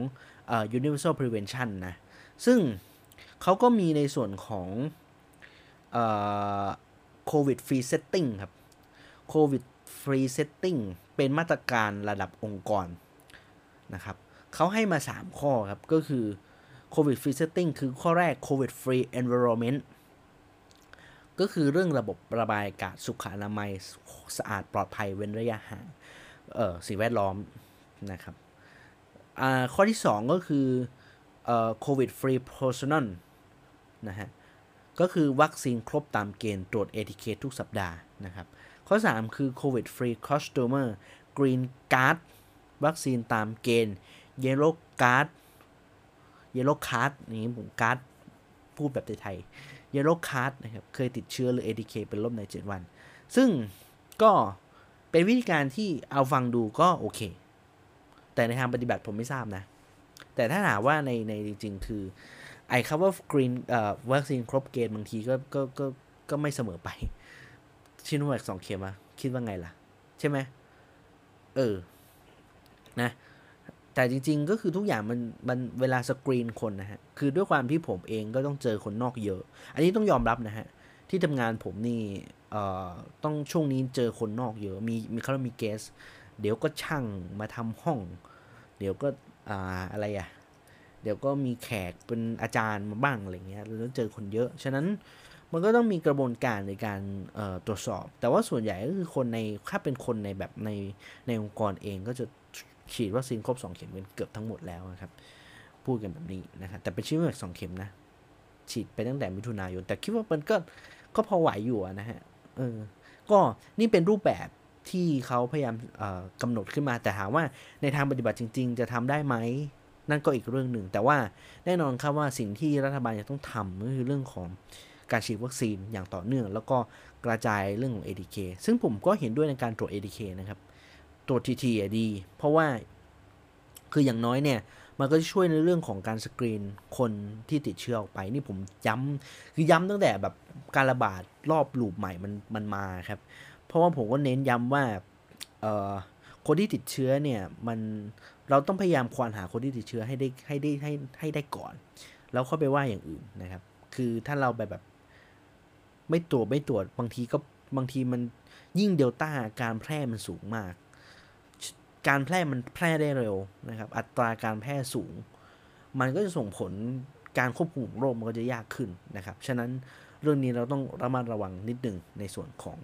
A: universal prevention นะ ซึ่งเขาก็มีในส่วนของ covid free setting ครับ covid free setting เป็นมาตรการระดับองค์กรนะครับเขาให้มา 3 ข้อครับ ก็คือ covid free setting คือข้อแรก covid free environment ก็คือเรื่องระบบระบายอากาศสุขอนามัยสะอาดปลอดภัยเว้นระยะห่างเอ่อสิ่งแวดล้อมนะครับข้อที่ 2 ก็คือเอ่อ covid free personal นะฮะ ก็คือวัคซีนครบตามเกณฑ์ตรวจ ATK ทุกสัปดาห์นะครับ ข้อ 3 คือ covid free customer green card วัคซีนตามเกณฑ์ yellow card yellow card นี่ผมการ์ดพูดแบบไทยๆ yellow card นะครับเคยติดเชื้อหรือ ATK เป็นลบใน 7 วัน ซึ่งก็เป็นวิธีการที่เอาฟังดูก็โอเค แต่ในทางปฏิบัติผมไม่ทราบนะ แต่ถ้าถามว่าในในจริง ๆ คือ ไอ้คำว่ากรีนเอ่อวัคซีนครบเกณฑ์บางทีก็ก็ก็ก็ไม่เสมอไป ชิโนแวคสองเข็มอะคิดว่าไงล่ะ ใช่ไหมเออ นะ แต่จริง ๆ ก็คือทุกอย่างมันมันเวลาสกรีนคนนะฮะ คือด้วยความที่ผมเองก็ต้องเจอคนนอกเยอะ อันนี้ต้องยอมรับนะฮะ ที่ทำงานผมนี่เอ่อต้องช่วงนี้เจอคนนอกเยอะ มีมีเขามีเกส เดี๋ยวก็ช่างมาทำห้อง เดี๋ยวก็อ่าอะไรอะ เดี๋ยวก็มีแขกเป็นอาจารย์มาบ้างอะไรเงี้ยแล้วเจอคนเยอะ ฉะนั้นมันก็ต้องมีกระบวนการในการตรวจสอบ แต่ว่าส่วนใหญ่ก็คือคนในถ้าเป็นคนในแบบในในองค์กรเองก็จะฉีดวัคซีนครบ 2 เข็มกันเกือบทั้งหมดแล้วนะครับ พูดกันแบบนี้นะครับแต่เป็นชิ้นแบบสองเข็มนะ ฉีดไปตั้งแต่มิถุนายน แต่คิดว่ามันก็ก็พอไหวอยู่นะฮะเออก็นี่เป็นรูปแบบที่เขาพยายามกำหนดขึ้นมา แต่ถามว่าในทางปฏิบัติจริง ๆ จะทำได้ไหม นั่นก็อีกเรื่องหนึ่ง แต่ว่าแน่นอนครับว่าสิ่งที่รัฐบาลจะต้องทำก็คือเรื่องของการฉีดวัคซีนอย่างต่อเนื่อง แล้วก็กระจายเรื่องของ ADK ซึ่งผมก็เห็นด้วยในการตรวจ ADK นะครับ ตรวจ TT อะดี เพราะว่าคืออย่างน้อยเนี่ยมันก็จะช่วยในเรื่องของการสกรีนคนที่ติดเชื้อออกไป นี่ผมย้ำคือย้ำตั้งแต่แบบการระบาดรอบลูปใหม่มันมันมาครับ เพราะว่าผมก็เน้นย้ำว่าคนที่ติดเชื้อเนี่ยมัน เราต้องพยายามควานหาคนที่ติดเชื้อให้ได้ให้ได้ให้ให้ได้ก่อน แล้วเข้าไปว่าอย่างอื่นนะครับ คือถ้าเราแบบแบบ ไม่ตรวจไม่ตรวจบางทีก็บางทีมันยิ่งเดลต้าการแพร่มันสูงมาก การแพร่มันแพร่ได้เร็วนะครับ อัตราการแพร่สูง มันก็จะส่งผลการควบคุมโรคมันก็จะยากขึ้นนะครับ ฉะนั้นเรื่องนี้เราต้องระมัดระวังนิดหนึ่งในส่วนของ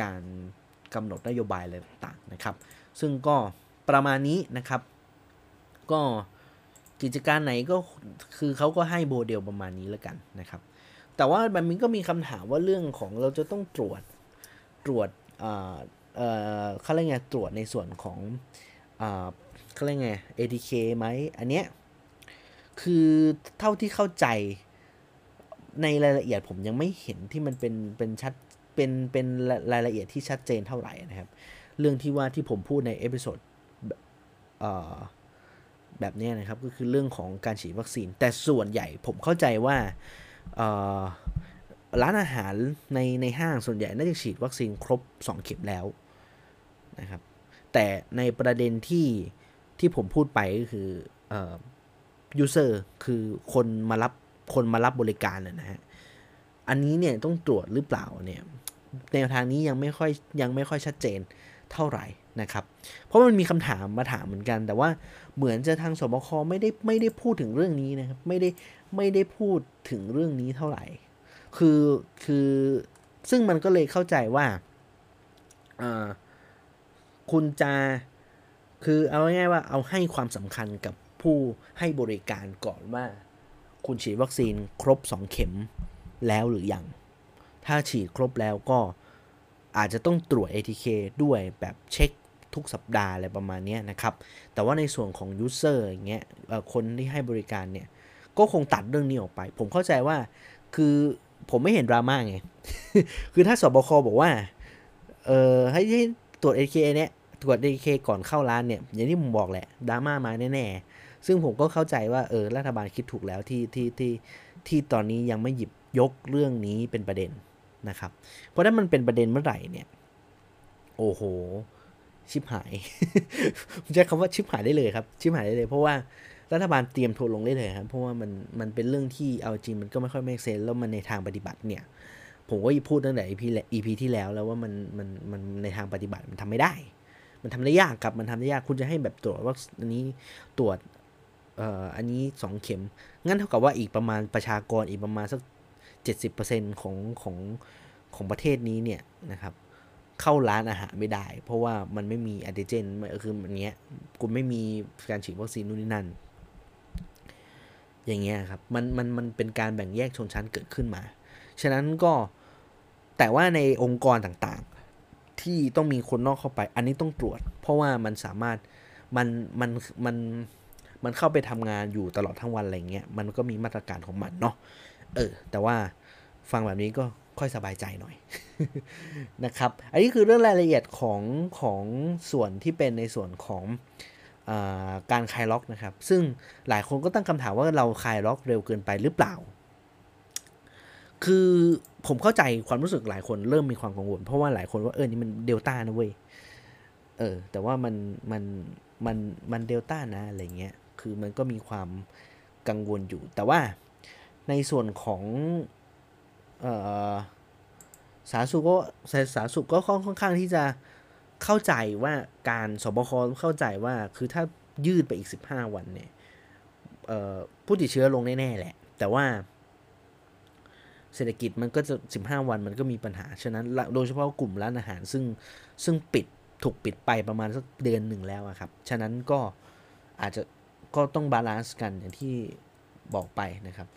A: การกำหนดนโยบายอะไรต่างๆนะครับ ซึ่งก็ ประมาณนี้นะครับ ก็กิจการไหนก็คือเขาก็ให้โมเดลประมาณนี้แล้วกันนะครับ แต่ว่ามันก็มีคำถามว่าเรื่องของเราจะต้องตรวจตรวจเขาเรียกไงตรวจในส่วนของเขาเรียกไง ATK ไหมอันเนี้ยคือเท่าที่เข้าใจในรายละเอียดผมยังไม่เห็นที่มันเป็นเป็นชัดเป็นเป็นรายละเอียดที่ชัดเจนเท่าไหร่นะครับ เรื่องที่ว่าที่ผมพูดใน episode แบบนี้นะครับก็คือเรื่องของการฉีดวัคซีน แต่ส่วนใหญ่ผมเข้าใจว่าร้านอาหารในในห้างส่วนใหญ่น่าจะฉีดวัคซีนครบ 2 เข็มแล้วนะครับแต่ในประเด็นที่ที่ผมพูดไปก็คือ user คือคนมารับคนมารับบริการนะฮะอันนี้เนี่ยต้องตรวจหรือเปล่าเนี่ยแนวทางนี้ยังไม่ค่อยยังไม่ค่อยชัดเจนเท่าไหร่ นะครับ เพราะมันมีคำถามมาถามเหมือนกัน แต่ว่าเหมือนจะทางสบคไม่ได้ไม่ได้พูดถึงเรื่องนี้นะครับ ไม่ได้ไม่ได้พูดถึงเรื่องนี้เท่าไหร่ คือคือซึ่งมันก็เลยเข้าใจว่าคุณจะคือเอาง่ายๆว่าเอาให้ความสำคัญกับผู้ให้บริการก่อนว่า คุณฉีดวัคซีนครบ 2 เข็มแล้วหรือยัง ถ้าฉีดครบแล้วก็อาจจะต้องตรวจ ATK ด้วยแบบเช็ค ทุกสัปดาห์อะไรประมาณนี้นะครับ แต่ว่าในส่วนของ User อย่างเงี้ยคนที่ให้บริการเนี่ย ก็คงตัดเรื่องนี้ออกไป ผมเข้าใจว่าคือผมไม่เห็นดราม่าไง คือถ้าสบคบอกว่า เออให้ตรวจ ATK เนี่ยตรวจ ATK ก่อนเข้าร้านเนี่ย อย่างที่ผมบอกแหละดราม่ามาแน่ๆ ซึ่งผมก็เข้าใจว่าเออรัฐบาลคิดถูกแล้วที่ที่ที่ที่ตอนนี้ยังไม่หยิบยกเรื่องนี้เป็นประเด็นนะครับ เพราะถ้ามันเป็นประเด็นเมื่อไหร่เนี่ย โอ้โห ชิบหายผมใช้คำว่าชิบหายได้เลยครับ ชิบหายได้เลย เพราะว่ารัฐบาลเตรียมโทรลงได้เลยครับ เพราะว่ามันมันเป็นเรื่องที่เอาจริงมันก็ไม่ค่อยแมกเซนแล้วมันในทางปฏิบัติเนี่ย ผมก็พูดตั้งแต่ EP EP ที่แล้วแล้วว่ามันมันมันในทางปฏิบัติมันทำไม่ได้ มันทำได้ยากครับมันทำได้ยากคุณจะให้แบบตรวจว่าอันนี้ตรวจเอ่ออันนี้สองเข็ม งั้นเท่ากับว่าอีกประมาณประชากรอีกประมาณสัก 70%ของของของประเทศนี้เนี่ยนะครับ เข้าร้านอาหารไม่ได้ เพราะว่ามันไม่มีอันติเจนคือมันเงี้ยกูไม่มีการฉีดวัคซีนนู่นนี่นั่น อย่างเงี้ยครับ มันมันมันเป็นการแบ่งแยกชนชั้นเกิดขึ้นมา ฉะนั้นก็แต่ว่าในองค์กรต่างๆ ที่ต้องมีคนนอกเข้าไป อันนี้ต้องตรวจ เพราะว่ามันสามารถมันมันมันมันเข้าไปทำงานอยู่ตลอดทั้งวันอะไรเงี้ย มันก็มีมาตรการของมันเนาะ เออ แต่ว่าฟังแบบนี้ก็ ค่อยสบายใจหน่อยนะครับ อันนี้คือเรื่องรายละเอียดของของส่วนที่เป็นในส่วนของอการคลายล็อกนะครับ ซึ่งหลายคนก็ตั้งคำถามว่าเราคลายล็อกเร็วเกินไปหรือเปล่า คือผมเข้าใจความรู้สึกหลายคนเริ่มมีความกังวล เพราะว่าหลายคนว่าเออนี่มันเดลต้านะเว้ย เออ แต่ว่ามันมันมันมันเดลต้านะอะไรเงี้ย คือมันก็มีความกังวลอยู่ แต่ว่าในส่วนของ สาสุก็สาสุก็ค่อนข้างที่จะเข้าใจว่าการสบคเข้าใจว่าคือถ้ายืดไปอีก 15 วันเนี่ยผู้ติดเชื้อลงแน่ ๆ แหละ แต่ว่าเศรษฐกิจมันก็จะ 15 วันมันก็มีปัญหา ฉะนั้น โดยเฉพาะกลุ่มร้านอาหารซึ่งซึ่งปิดถูกปิดไปประมาณสักเดือนหนึ่งแล้วครับ ฉะนั้นก็อาจจะก็ต้อง balance กันอย่างที่บอกไปนะครับ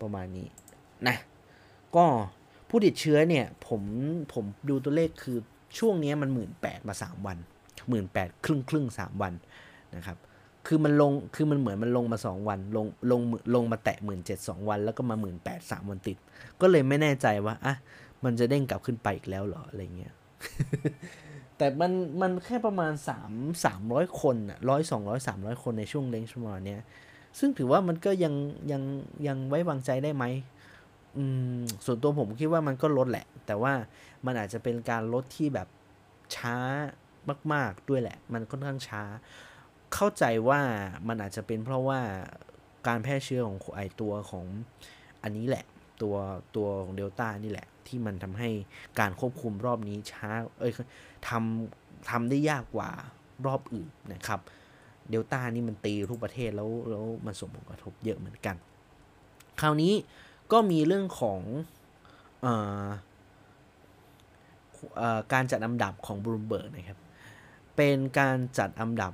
A: ประมาณนี้นะ ก็ผู้ติดเชื้อเนี่ยผมผมดูตัวเลขคือช่วงนี้มันหมื่นแปดมาสามวันหมื่นแปดครึ่งครึ่งสามวันนะครับคือมันลงคือมันเหมือนมันลงมาสองวัน ลงลงลงมาแตะหมื่นเจ็ดสองวัน แล้วก็มาหมื่นแปดสามวันติด ก็เลยไม่แน่ใจว่าอะมันจะเด้งกลับขึ้นไปอีกแล้วเหรออะไรเงี้ยแต่มันมันแค่ประมาณสามสามร้อยคนอะร้อยสองร้อยสามร้อยคนในช่วงเลนชั่วโมงเนี้ยซึ่งถือว่ามันก็ยังยังยังไว้วางใจได้ไหม อืมส่วนตัวผมคิดว่ามันก็ลดแหละ แต่ว่ามันอาจจะเป็นการลดที่แบบช้ามาก ๆด้วยแหละ มันค่อนข้างช้า เข้าใจว่ามันอาจจะเป็นเพราะว่าการแพร่เชื้อของไอตัวของอันนี้แหละ ตัวตัวของเดลต้านี่แหละ ที่มันทำให้การควบคุมรอบนี้ช้า เอ้ยทำทำได้ยากกว่ารอบอื่นนะครับเดลต้านี่มันตีทุกประเทศแล้วแล้วมันส่งผลกระทบเยอะเหมือนกัน คราวนี้ ก็มีเรื่องของออการจัดอันดับของบรูมเบิร์กนะครับ เป็นการจัดอันดับ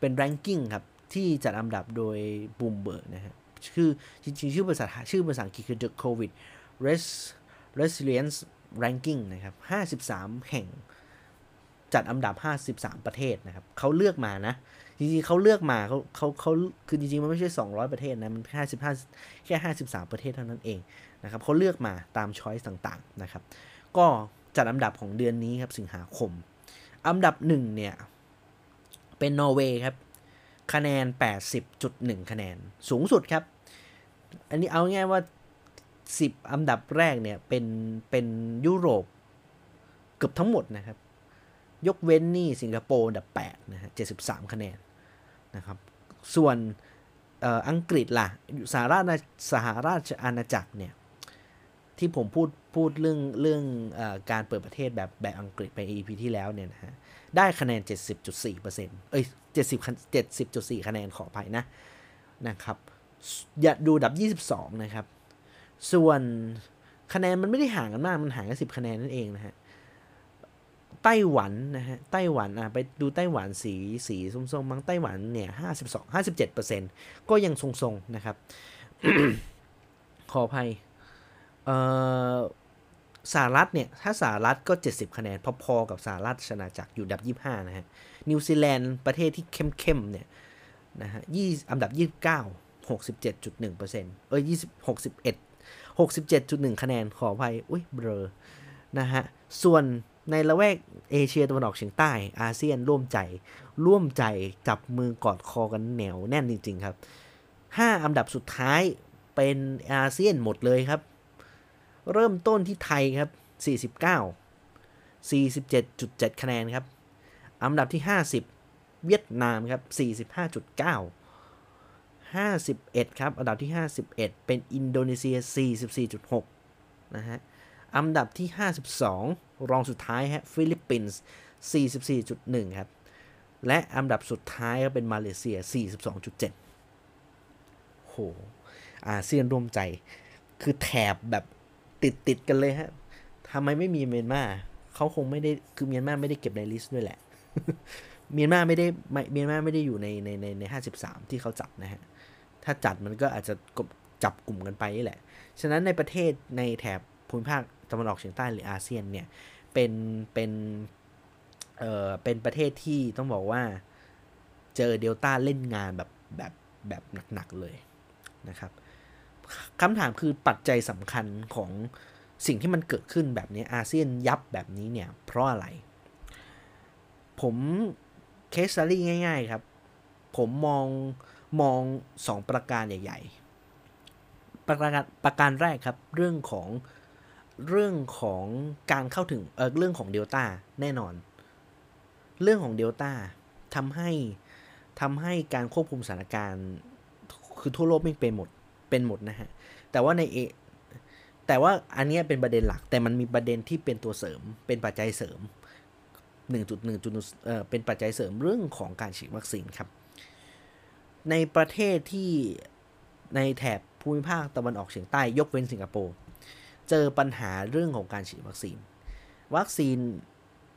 A: เป็น ranking ครับ ที่จัดอันดับโดยบูมเบิร์กนะครับคือจริงๆ ชื่อภาษาชื่อภาษาอังกฤษคือ The COVID Resilience Ranking นะครับ 53 แห่งจัดอันดับ 53 ประเทศนะครับ เขาเลือกมานะ จริงๆเขาเลือกมาเขาเขาเขาคือจริงๆ มันไม่ใช่ 200 ประเทศนะ มันแค่55แค่ 53 ประเทศเท่านั้นเองนะครับเขาเลือกมาตามช้อยส์ต่างๆนะครับ ก็จัดอันดับของเดือนนี้ครับสิงหาคม อันดับหนึ่งเนี่ย เป็นนอร์เวย์ครับ คะแนน 80.1 คะแนนสูงสุดครับ อันนี้เอาง่ายว่า 10 อันดับแรกเนี่ยเป็นเป็นยุโรปเกือบทั้งหมดนะครับ ยกเว้นนี่สิงคโปร์อันดับ8นะฮะ73 คะแนน นะครับส่วนอังกฤษล่ะสหราชสหราชอาณาจักรเนี่ยที่ผมพูดพูดเรื่องเรื่องอการเปิดประเทศแบบแบบอังกฤษไป EP ที่แล้วเนี่ยนะฮะได้คะแนน 70.4%เอ้ย70 70.4 คะแนนขออภัยนะนะครับอย่าดูดับ 22 นะครับ ส่วนคะแนนมันไม่ได้ห่างกันมาก มันห่างกัน10 คะแนนนั่นเองนะฮะ ไต้หวันนะฮะไต้หวันอะไปดูไต้หวันสีสีส้มๆมั้งไต้หวันเนี่ยห้าสิบสองห้าสิบเจ็ดเปอร์เซ็นก็ยังทรงๆนะครับ ขออภัยเอ่อสหรัฐเนี่ย ถ้าสหรัฐก็ 70 คะแนน พอๆกับสหรัฐชนาจักรอยู่ดับ 25 นะฮะ นิวซีแลนด์ประเทศที่เข้มๆเนี่ยนะฮะยี่อันดับ 29 67.1%เอ้ย20 61 67.1 คะแนนขออภัย อุ้ยเบลอนะฮะ ส่วน ในละแวกเอเชียตะวันออกเฉียงใต้อาเซียนร่วมใจ ร่วมใจจับมือกอดคอกันแนวแน่นจริง ๆ ครับ 5 อันดับสุดท้ายเป็นอาเซียนหมดเลยครับ เริ่มต้นที่ไทยครับ 49 47.7 คะแนนครับ อันดับที่ 50 เวียดนามครับ 45.9 51 ครับ อันดับที่ 51 เป็นอินโดนีเซีย 44.6 นะฮะ อันดับที่ 52 รองสุดท้ายฮะฟิลิปปินส์ 44.1 ครับ และอันดับสุดท้ายก็เป็นมาเลเซีย 42.7โหอาเซียนร่วมใจ คือแถบแบบติดติดกันเลยฮะทำไมไม่มีเมียนมาเขาคงไม่ได้ คือเมียนมาไม่ได้เก็บในลิสต์ด้วยแหละ เมียนมาไม่ได้เมียนมาไม่ได้อยู่ในในในในห้าสิบสามที่เขาจัดนะฮะ ถ้าจัดมันก็อาจจะจับกลุ่มกันไปนี่แหละ ฉะนั้นในประเทศในแถบภูมิภาค ตะวันออกเฉียงใต้หรืออาเซียนเนี่ยเป็นเป็นเอ่อเป็นประเทศที่ต้องบอกว่าเจอเดลต้าเล่นงานแบบแบบแบบหนักๆเลยนะครับคำถามคือปัจจัยสำคัญของสิ่งที่มันเกิดขึ้นแบบนี้อาเซียนยับแบบนี้เนี่ย เพราะอะไร ผมเคสซารี่ง่าย ๆครับ ผมมองมองสองประการใหญ่ ๆ ประการประการแรกครับเรื่องของ เรื่องของการเข้าถึงเออเรื่องของเดลต้าแน่นอน เรื่องของเดลต้าทำให้ทำให้การควบคุมสถานการณ์คือทั่วโลกไม่เป็นหมดเป็นหมดนะฮะ แต่ว่าในเอแต่ว่าอันนี้เป็นประเด็นหลักแต่มันมีประเด็นที่เป็นตัวเสริมเป็นปัจจัยเสริม 1.1จุดเอ่อเป็นปัจจัยเสริมเรื่องของการฉีดวัคซีนครับ ในประเทศที่ในแถบภูมิภาคตะวันออกเฉียงใต้ยกเว้นสิงคโปร์ เจอปัญหาเรื่องของการฉีดวัคซีน วัคซีน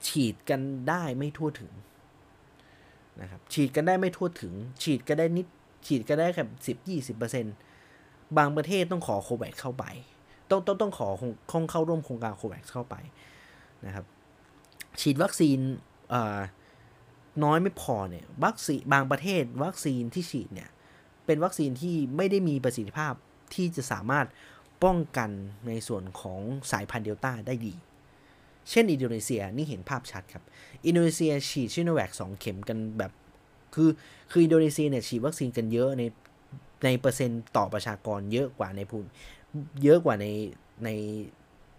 A: ฉีดกันได้ไม่ทั่วถึงนะครับฉีดกันได้ไม่ทั่วถึง ฉีดก็ได้นิดฉีดก็ได้แค่สิบยี่สิบเปอร์เซ็นต์บางประเทศต้องขอโควิดเข้าไป ต้องต้องต้องขอคงเข้าร่วมโครงการโควิดเข้าไปนะครับ ฉีดวัคซีนน้อยไม่พอเนี่ยวัคซีนบางประเทศวัคซีนที่ฉีดเนี่ยเป็นวัคซีนที่ไม่ได้มีประสิทธิภาพที่จะสามารถ ป้องกันในส่วนของสายพันธุ์เดลต้าได้ดี เช่น อินโดนีเซียนี่เห็นภาพชัดครับ อินโดนีเซียฉีดซิโนแวคสองเข็มกันแบบคือคืออินโดนีเซียเนี่ยฉีดวัคซีนกันเยอะในในเปอร์เซ็นต์ต่อประชากรเยอะกว่าในภูมิเยอะกว่าในใน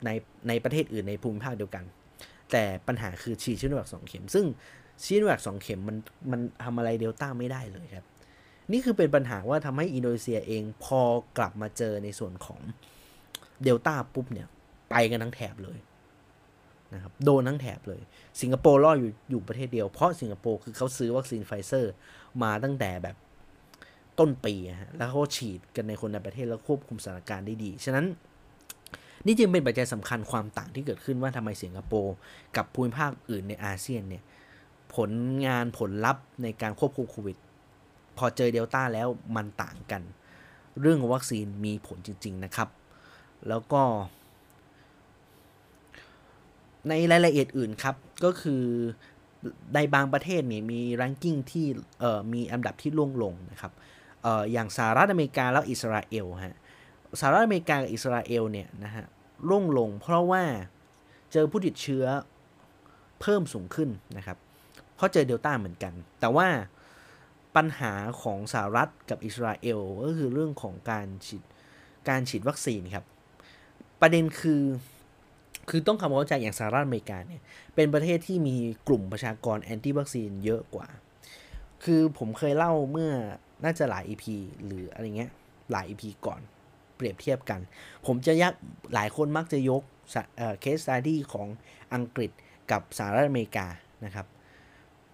A: ในในประเทศอื่นในภูมิภาคเดียวกัน แต่ปัญหาคือฉีดซิโนแวคสองเข็ม ซึ่งซิโนแวคสองเข็มมันมันทำอะไรเดลต้าไม่ได้เลยครับ นี่คือเป็นปัญหาว่าทำให้อินโดนีเซียเองพอกลับมาเจอในส่วนของเดลต้าปุ๊บเนี่ย ไปกันทั้งแถบเลยนะครับโดนทั้งแถบเลย สิงคโปร์รอดอยู่อยู่ประเทศเดียว เพราะสิงคโปร์คือเขาซื้อวัคซีนไฟเซอร์มาตั้งแต่แบบต้นปีฮะแล้วเขาฉีดกันในคนในประเทศแล้วควบคุมสถานการณ์ได้ดี ฉะนั้นนี่จึงเป็นปัจจัยสำคัญความต่างที่เกิดขึ้นว่าทำไมสิงคโปร์กับภูมิภาคอื่นในอาเซียนเนี่ยผลงานผลลัพธ์ในการควบคุมโควิด พอเจอเดลต้าแล้วมันต่างกัน เรื่องวัคซีนมีผลจริง ๆ นะครับ แล้วก็ ในรายละเอียดอื่นครับ ก็คือในบางประเทศเนี่ยมีรังกิ้งที่มีอันดับที่ล่วงลงนะครับอออย่างสหรัฐอเมริกาแล้วอิสราเอลฮะสหรัฐอเมริกากับอิสราเอลเนี่ยนะฮะล่วงลง เพราะว่าเจอผู้ติดเชื้อเพิ่มสูงขึ้นนะครับ เพราะเจอเดลต้าเหมือนกัน แต่ว่า ปัญหาของสหรัฐกับอิสราเอลก็คือเรื่องของการฉีดการฉีดวัคซีนครับ ประเด็นคือคือต้องคำเข้าใจอย่างสหรัฐอเมริกาเนี่ยเป็นประเทศที่มีกลุ่มประชากรแอนตี้วัคซีนเยอะกว่า คือผมเคยเล่าเมื่อน่าจะหลาย EP หรืออะไรเงี้ยหลาย EP ก่อนเปรียบเทียบกัน ผมจะยักหลายคนมักจะยก case study ของอังกฤษกับสหรัฐอเมริกานะครับ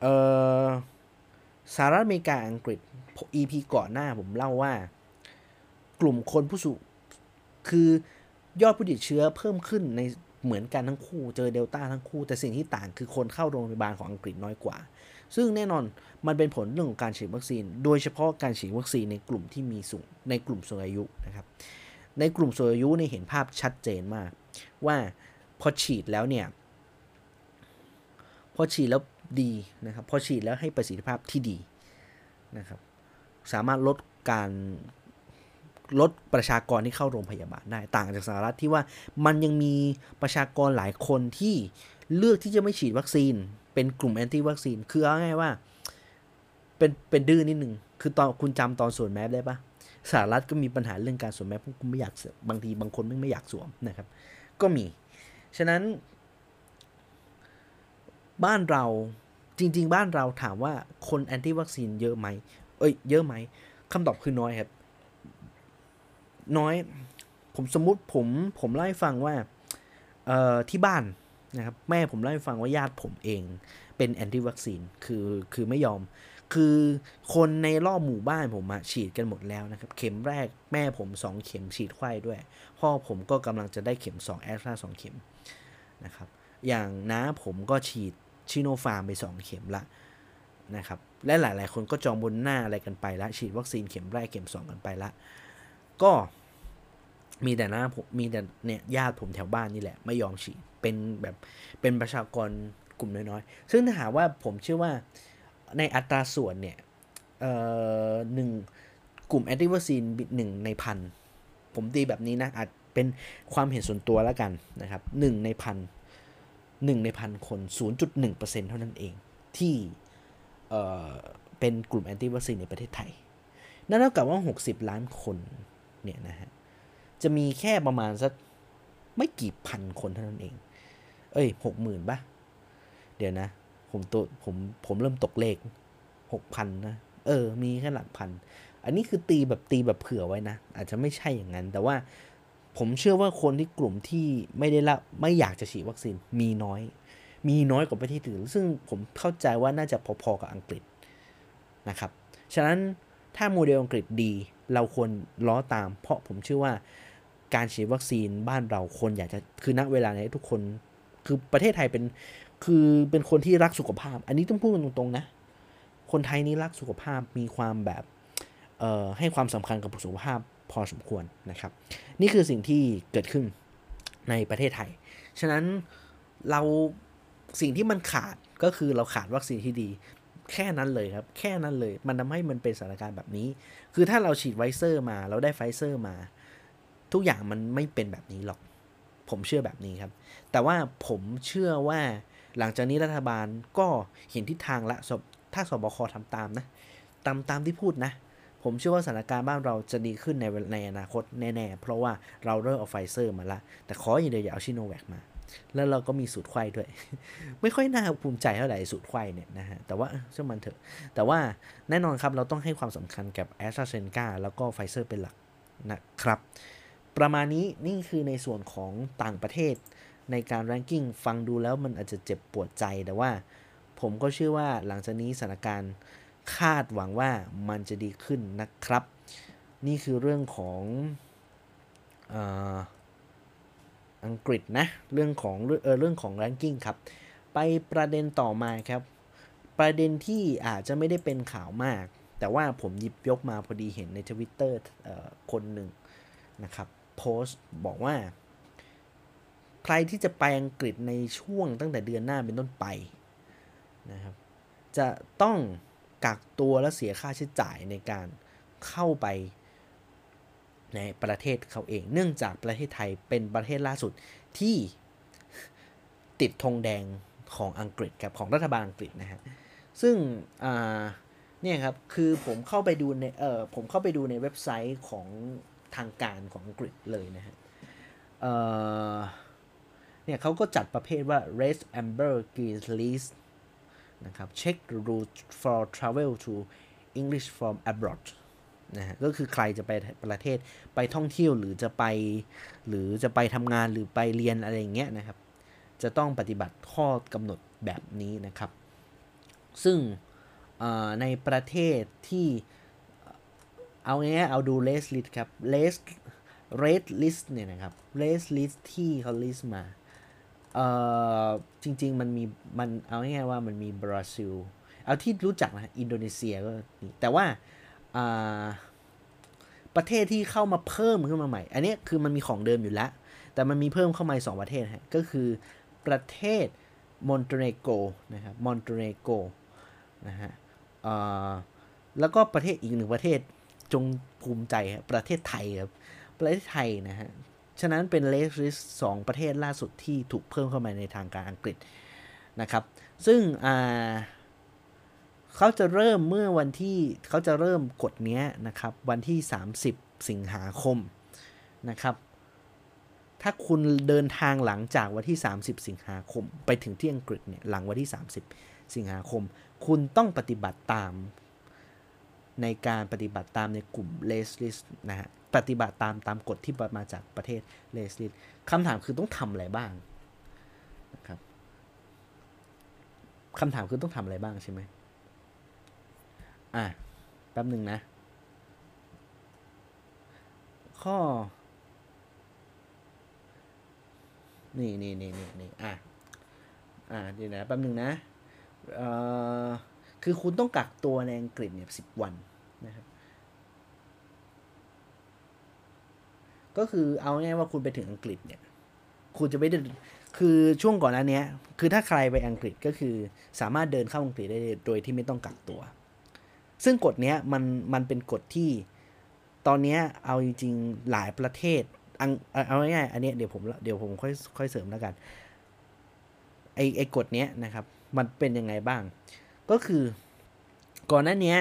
A: เอ่อ สหรัฐอเมริกาอังกฤษ EP ก่อนหน้าผมเล่าว่า กลุ่มคนผู้สูงคือยอดผู้ติดเชื้อเพิ่มขึ้นในเหมือนกันทั้งคู่เจอเดลต้าทั้งคู่ แต่สิ่งที่ต่างคือคนเข้าโรงพยาบาลของอังกฤษน้อยกว่า ซึ่งแน่นอนมันเป็นผลเรื่องของการฉีดวัคซีน โดยเฉพาะการฉีดวัคซีนในกลุ่มที่มีสูงในกลุ่มสูงอายุนะครับ ในกลุ่มสูงอายุในเห็นภาพชัดเจนมาก ว่าพอฉีดแล้วเนี่ย พอฉีดแล้ว ดีนะครับพอฉีดแล้วให้ประสิทธิภาพที่ดีนะครับสามารถลดการลดประชากรที่เข้าโรงพยาบาลได้ต่างจากสหรัฐที่ว่ามันยังมีประชากรหลายคนที่เลือกที่จะไม่ฉีดวัคซีน เป็นกลุ่มแอนตี้วัคซีน คือเอาง่ายว่าเป็นเป็นดื้อนิดหนึ่งคือตอนคุณจำตอนสวมแมสได้ปะสหรัฐก็มีปัญหาเรื่องการสวมแมสพวกคุณไม่อยากบางทีบางคนไม่ไม่อยากสวมนะครับ ก็มี ฉะนั้น บ้านเราจริง ๆ บ้านเราถามว่าคนแอนตี้วัคซีนเยอะไหม เอ้ย เยอะไหมคำตอบคือน้อยครับ น้อย ผมสมมุติผมผมเล่าให้ฟังว่าเอ่อที่บ้านนะครับแม่ผมเล่าให้ฟังว่าญาติผมเองเป็นแอนตี้วัคซีนคือคือไม่ยอม คือคนในรอบหมู่บ้านผมอะฉีดกันหมดแล้วนะครับ เข็มแรกแม่ผมสองเข็มฉีดไขว้ด้วย พ่อผมก็กำลังจะได้เข็ม2แอสตราสองเข็มนะครับ อย่างน้าผมก็ฉีด ซิโนฟาร์มไป 2 เข็มละนะครับและหลาย ๆ คนก็จองโมเดอร์นาอะไรกันไปละฉีดวัคซีนเข็มแรกเข็ม 2 กันไปละก็มีแต่หน้าผมมีแต่เนี่ยญาติผมแถวบ้านนี่แหละ ไม่ยอมฉีดเป็นแบบเป็นประชากรกลุ่มน้อย ๆ ซึ่งถ้าหากว่าผมเชื่อว่าในอัตราส่วนเนี่ยเอ่อหนึ่งกลุ่มแอนติวัคซีนหนึ่งในพันผมตีแบบนี้นะอาจเป็นความเห็นส่วนตัวแล้วกันนะครับหนึ่งในพัน หนึ่งในพันคน 0.1%เท่านั้นเอง ที่เเป็นกลุ่มแอนตี้วัคซีนในประเทศไทย นั่นเท่ากับว่า 60 ล้านคนเนี่ยนะฮะ จะมีแค่ประมาณสักไม่กี่พันคนเท่านั้นเอง เอ้ย หกหมื่นปะเดี๋ยวนะ ผมตัวผมผมเริ่มตกเลขหกพันนะ เออ มีแค่หลักพัน อันนี้คือตีแบบตีแบบเผื่อไว้นะ อาจจะไม่ใช่อย่างนั้น แต่ว่า ผมเชื่อว่าคนที่กลุ่มที่ไม่ได้ละไม่อยากจะฉีดวัคซีนมีน้อย มีน้อยกว่าประเทศอื่นซึ่งผมเข้าใจว่าน่าจะพอๆกับอังกฤษนะครับ ฉะนั้นถ้าโมเดลอังกฤษดีเราควรล้อตาม เพราะผมเชื่อว่าการฉีดวัคซีนบ้านเราคนอยากจะคือณเวลานี้ทุกคนคือประเทศไทยเป็นคือเป็นคนที่รักสุขภาพ อันนี้ต้องพูดตรงๆนะ คนไทยนี่รักสุขภาพมีความแบบให้ความสำคัญกับสุขภาพ พอสมควรนะครับ นี่คือสิ่งที่เกิดขึ้นในประเทศไทย ฉะนั้นเราสิ่งที่มันขาดก็คือเราขาดวัคซีนที่ดี แค่นั้นเลยครับ แค่นั้นเลย มันทำให้มันเป็นสถานการณ์แบบนี้ คือถ้าเราฉีดไฟเซอร์มา เราได้ไฟเซอร์มา ทุกอย่างมันไม่เป็นแบบนี้หรอก ผมเชื่อแบบนี้ครับ แต่ว่าผมเชื่อว่าหลังจากนี้รัฐบาลก็เห็นทิศทางละถ้าศบคทำตามนะ ตามตามที่พูดนะ ผมเชื่อว่าสถานการณ์บ้านเราจะดีขึ้นในในอนาคตแน่ๆ เพราะว่าเราเริ่มเอาไฟเซอร์มาละ แต่ขออย่างเดียวอย่าเอาซิโนแวคมา แล้วเราก็มีสูตรไขว้ด้วย ไม่ค่อยน่าภูมิใจเท่าไหร่สูตรไขว้เนี่ยนะฮะ แต่ว่าเชื่อมันเถอะ แต่ว่าแน่นอนครับเราต้องให้ความสำคัญกับแอสตราเซเนกาแล้วก็ไฟเซอร์เป็นหลักนะครับ ประมาณนี้นี่คือในส่วนของต่างประเทศในการ ranking ฟังดูแล้วมันอาจจะเจ็บปวดใจแต่ว่าผมก็เชื่อว่าหลังจากนี้สถานการณ์ คาดหวังว่ามันจะดีขึ้นนะครับ นี่คือเรื่องของอังกฤษนะ เรื่องของเออเรื่องของ ranking ครับ ไปประเด็นต่อมาครับ ประเด็นที่อาจจะไม่ได้เป็นข่าวมาก แต่ว่าผมหยิบยกมาพอดีเห็นในทวิตเตอร์คนหนึ่งนะครับโพสต์บอกว่า ใครที่จะไปอังกฤษในช่วงตั้งแต่เดือนหน้าเป็นต้นไปนะครับ จะต้อง กักตัวและเสียค่าใช้จ่ายในการเข้าไปในประเทศเขาเอง เนื่องจากประเทศไทยเป็นประเทศล่าสุดที่ติดธงแดงของอังกฤษกับของรัฐบาลอังกฤษนะฮะ ซึ่งเนี่ยครับคือผมเข้าไปดูในเออผมเข้าไปดูในเว็บไซต์ของทางการของอังกฤษเลยนะฮะเเนี่ยเขาก็จัดประเภทว่า red amber green list นะครับ check route for travel to English from abroad นะฮะก็คือใครจะไปประเทศไปท่องเที่ยวหรือจะไป หรือจะไปทำงานหรือไปเรียนอะไรอย่างเงี้ยนะครับ จะต้องปฏิบัติข้อกำหนดแบบนี้นะครับ ซึ่งในประเทศที่เอาง่ายๆเอาดู l ส s t list ครับ l ส s red list เนี่ยนะครับ red list ที่เขา list มา เอ่อจริง ๆ มันมีมันเอาง่ายๆว่ามันมีบราซิล เอาที่รู้จักนะอินโดนีเซียก็นี่แต่ว่าประเทศที่เข้ามาเพิ่มขึ้นมาใหม่ อันนี้คือมันมีของเดิมอยู่แล้ว แต่มันมีเพิ่มเข้ามาสองประเทศฮะก็คือประเทศมอนเตเนโกรนะครับมอนเตเนโกรนะฮะแล้วก็ประเทศอีกหนึ่งประเทศจงภูมิใจครับประเทศไทยครับประเทศไทยนะฮะ ฉะนั้นเป็น red list สองประเทศล่าสุดที่ถูกเพิ่มเข้ามาในทางการอังกฤษนะครับ ซึ่งเขาจะเริ่มเมื่อวันที่เขาจะเริ่มกฎนี้นะครับ วันที่ 30 สิงหาคมนะครับ ถ้าคุณเดินทางหลังจากวันที่ 30 สิงหาคม ไปถึงที่อังกฤษเนี่ยหลังวันที่ 30 สิงหาคม คุณต้องปฏิบัติตาม ในการปฏิบัติตามในกลุ่มเลสลิสนะฮะปฏิบัติตามตามกฎที่มาจากประเทศเลสลิสคำถามคือต้องทำอะไรบ้างนะครับคำถามคือต้องทำอะไรบ้างใช่ไหมอะแป๊บหนึ่งนะ ข้อ นี่นี่นี่นี่นี่อะอะเดี๋ยวนะแป๊บหนึ่งนะเอ่อคือคุณต้องกักตัวในอังกฤษเนี่ยสิบวัน นะครับ ก็คือเอาง่ายว่าคุณไปถึงอังกฤษเนี่ย คุณจะไม่ได้คือช่วงก่อนหน้านี้คือถ้าใครไปอังกฤษก็คือสามารถเดินเข้าอังกฤษได้โดยที่ไม่ต้องกักตัว ซึ่งกฎเนี้ยมันมันเป็นกฎที่ตอนนี้เอาจริงๆหลายประเทศเอาง่ายๆอันนี้เดี๋ยวผมเดี๋ยวผมค่อยค่อยเสริมแล้วกันไอไอกฎเนี้ยนะครับ มันเป็นยังไงบ้าง ก็คือก่อนหน้านี้